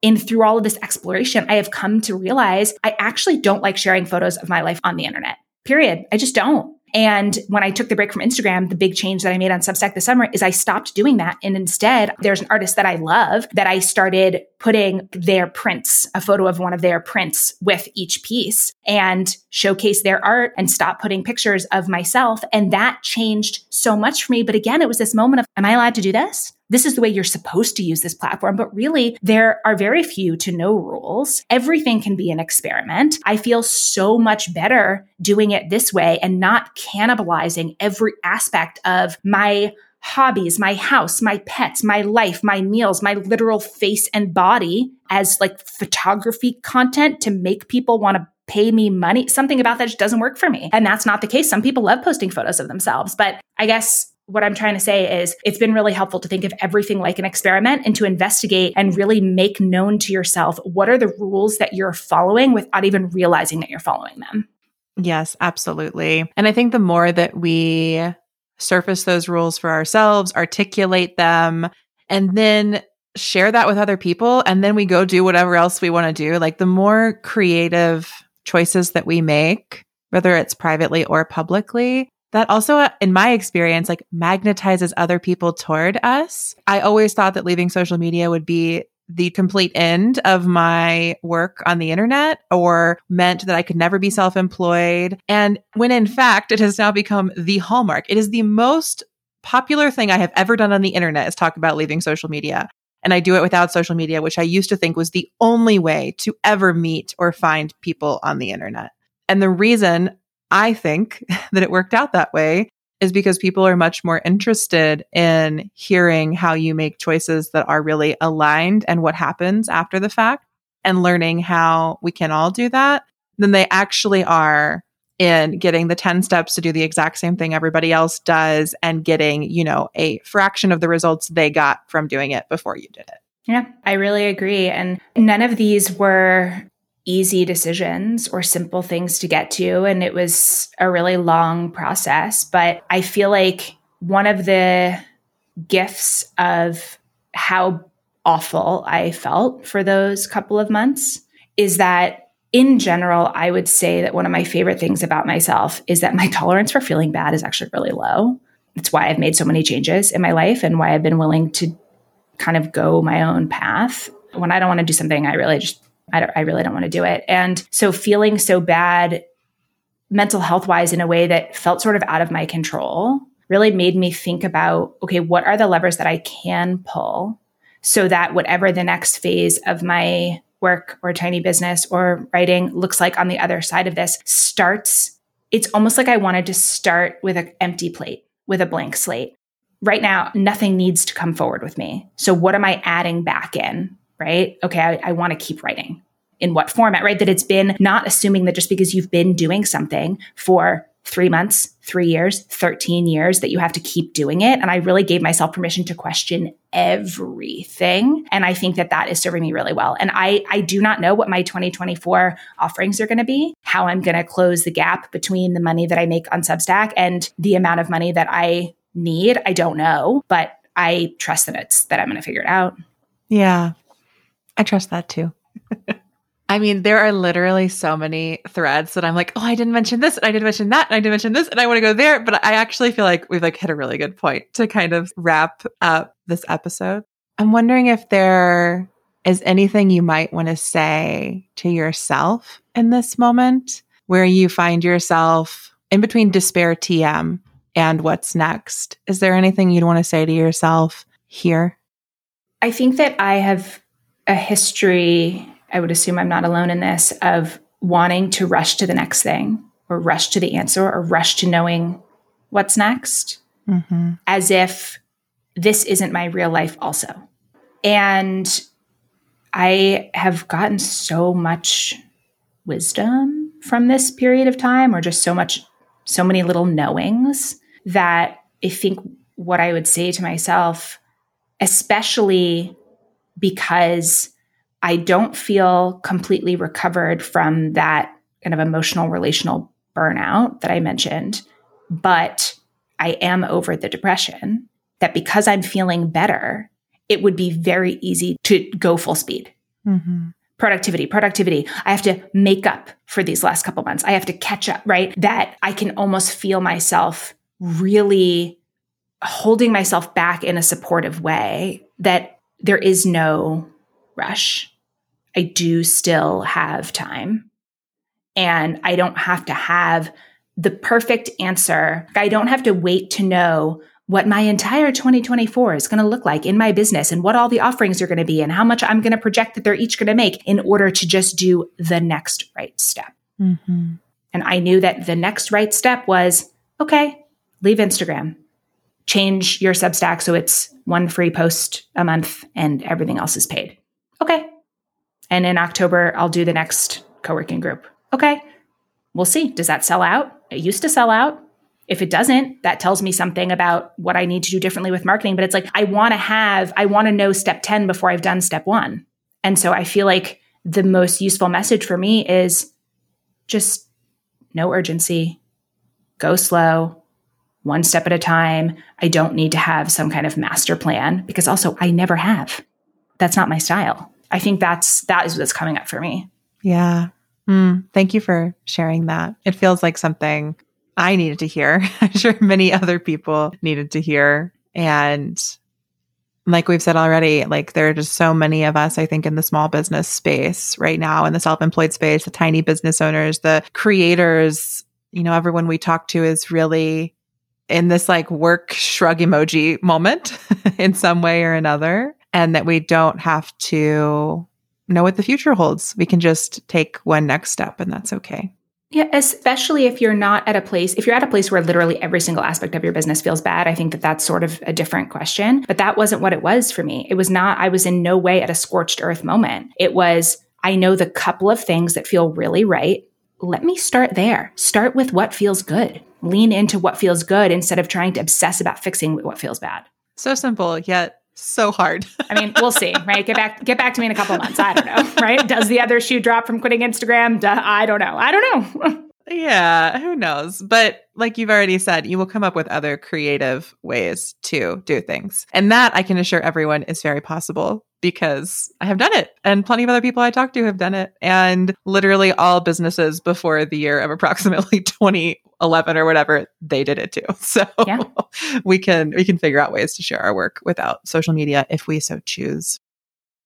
and through all of this exploration, I have come to realize I actually don't like sharing photos of my life on the internet. Period. I just don't. And when I took the break from Instagram, the big change that I made on Substack this summer is I stopped doing that. And instead, there's an artist that I love that I started putting their prints, a photo of one of their prints with each piece and showcase their art and stop putting pictures of myself. And that changed so much for me. But again, it was this moment of, am I allowed to do this? This is the way you're supposed to use this platform. But really, there are very few to no rules. Everything can be an experiment. I feel so much better doing it this way and not cannibalizing every aspect of my hobbies, my house, my pets, my life, my meals, my literal face and body as like photography content to make people want to pay me money. Something about that just doesn't work for me. And that's not the case. Some people love posting photos of themselves, but I guess what I'm trying to say is it's been really helpful to think of everything like an experiment and to investigate and really make known to yourself what are the rules that you're following without even realizing that you're following them. Yes, absolutely. And I think the more that we surface those rules for ourselves, articulate them, and then share that with other people, and then we go do whatever else we want to do, like the more creative choices that we make, whether it's privately or publicly, that also, uh, in my experience, like magnetizes other people toward us. I always thought that leaving social media would be the complete end of my work on the internet or meant that I could never be self employed. And when in fact, it has now become the hallmark. It is the most popular thing I have ever done on the internet is talk about leaving social media. And I do it without social media, which I used to think was the only way to ever meet or find people on the internet. And the reason I think that it worked out that way is because people are much more interested in hearing how you make choices that are really aligned and what happens after the fact and learning how we can all do that than they actually are in getting the 10 steps to do the exact same thing everybody else does and getting, you know, a fraction of the results they got from doing it before you did it. Yeah, I really agree. And none of these were easy decisions or simple things to get to. And it was a really long process. But I feel like one of the gifts of how awful I felt for those couple of months is that in general, I would say that one of my favorite things about myself is that my tolerance for feeling bad is actually really low. It's why I've made so many changes in my life and why I've been willing to kind of go my own path. When I don't want to do something, I really just I, I really don't want to do it. And so feeling so bad mental health wise in a way that felt sort of out of my control really made me think about okay, what are the levers that I can pull so that whatever the next phase of my work or tiny business or writing looks like on the other side of this starts. It's almost like I wanted to start with an empty plate, with a blank slate. Right now, nothing needs to come forward with me. So, what am I adding back in? Right? Okay, I, I want to keep writing. In what format, right? That it's been not assuming that just because you've been doing something for three months, three years, 13 years, that you have to keep doing it. And I really gave myself permission to question everything. And I think that that is serving me really well. And I, I do not know what my 2024 offerings are going to be, how I'm going to close the gap between the money that I make on Substack and the amount of money that I need. I don't know, but I trust that it's that I'm going to figure it out. Yeah. I trust that too. I mean, there are literally so many threads that I'm like, oh, I didn't mention this, and I didn't mention that, and I didn't mention this, and I want to go there. But I actually feel like we've like hit a really good point to kind of wrap up this episode. I'm wondering if there is anything you might want to say to yourself in this moment where you find yourself in between despair TM and what's next. Is there anything you'd want to say to yourself here? I think that I have a history, I would assume I'm not alone in this, of wanting to rush to the next thing or rush to the answer or rush to knowing what's next, mm-hmm. as if this isn't my real life, also. And I have gotten so much wisdom from this period of time, or just so much, so many little knowings that I think what I would say to myself, especially because I don't feel completely recovered from that kind of emotional relational burnout that I mentioned, but I am over the depression. That because I'm feeling better, it would be very easy to go full speed. Mm-hmm. Productivity, productivity. I have to make up for these last couple months. I have to catch up, right? That I can almost feel myself really holding myself back in a supportive way that there is no rush. I do still have time. And I don't have to have the perfect answer. I don't have to wait to know what my entire 2024 is going to look like in my business and what all the offerings are going to be and how much I'm going to project that they're each going to make in order to just do the next right step. Mm-hmm. And I knew that the next right step was okay, leave Instagram, change your Substack so it's one free post a month and everything else is paid. Okay. And in October, I'll do the next co working group. Okay, we'll see. Does that sell out? It used to sell out. If it doesn't, that tells me something about what I need to do differently with marketing. But it's like, I want to have, I want to know step 10 before I've done step one. And so I feel like the most useful message for me is just no urgency, go slow, one step at a time. I don't need to have some kind of master plan because also I never have. That's not my style. I think that's that is what's coming up for me. Yeah. Mm, thank you for sharing that. It feels like something I needed to hear. I'm sure many other people needed to hear. And like we've said already, like there are just so many of us, I think, in the small business space right now, in the self employed space, the tiny business owners, the creators, you know, everyone we talk to is really in this like work shrug emoji moment in some way or another. And that we don't have to know what the future holds. We can just take one next step, and that's okay. Yeah, especially if you're not at a place, if you're at a place where literally every single aspect of your business feels bad, I think that that's sort of a different question. But that wasn't what it was for me. It was not, I was in no way at a scorched earth moment. It was, I know the couple of things that feel really right. Let me start there. Start with what feels good. Lean into what feels good instead of trying to obsess about fixing what feels bad. So simple, yet so hard. I mean, we'll see, right? Get back, get back to me in a couple months. I don't know, right? Does the other shoe drop from quitting Instagram? Duh, I don't know. I don't know. yeah, who knows? But like you've already said, you will come up with other creative ways to do things. And that I can assure everyone is very possible because I have done it and plenty of other people I talk to have done it. And literally all businesses before the year of approximately 2011 or whatever, they did it too. So yeah. we can we can figure out ways to share our work without social media if we so choose.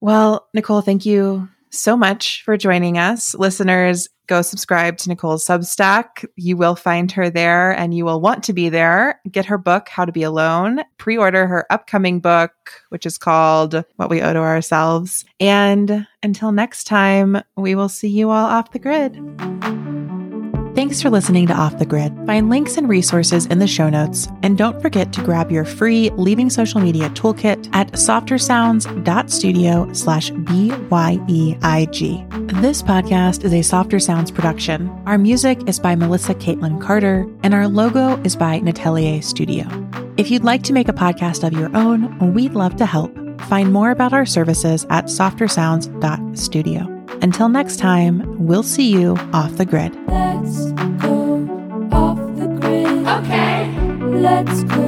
Well, Nicole, thank you so much for joining us. Listeners, go subscribe to Nicole's Substack. You will find her there and you will want to be there. Get her book, How to Be Alone. Pre order her upcoming book, which is called What We Owe to Ourselves. And until next time, we will see you all off the grid. Thanks for listening to Off the Grid. Find links and resources in the show notes. And don't forget to grab your free Leaving Social Media toolkit at softersounds.studio slash B-Y-E-I-G. This podcast is a Softer Sounds production. Our music is by Melissa Caitlin Carter, and our logo is by Natelier Studio. If you'd like to make a podcast of your own, we'd love to help. Find more about our services at softersounds.studio. Until next time, we'll see you off the grid. Let's go off the grid. Okay. Let's go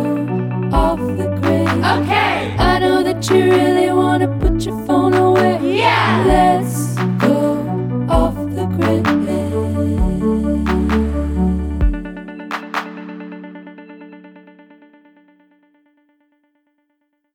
off the grid. Okay. I know that you really want to put your phone away. Yeah. Let's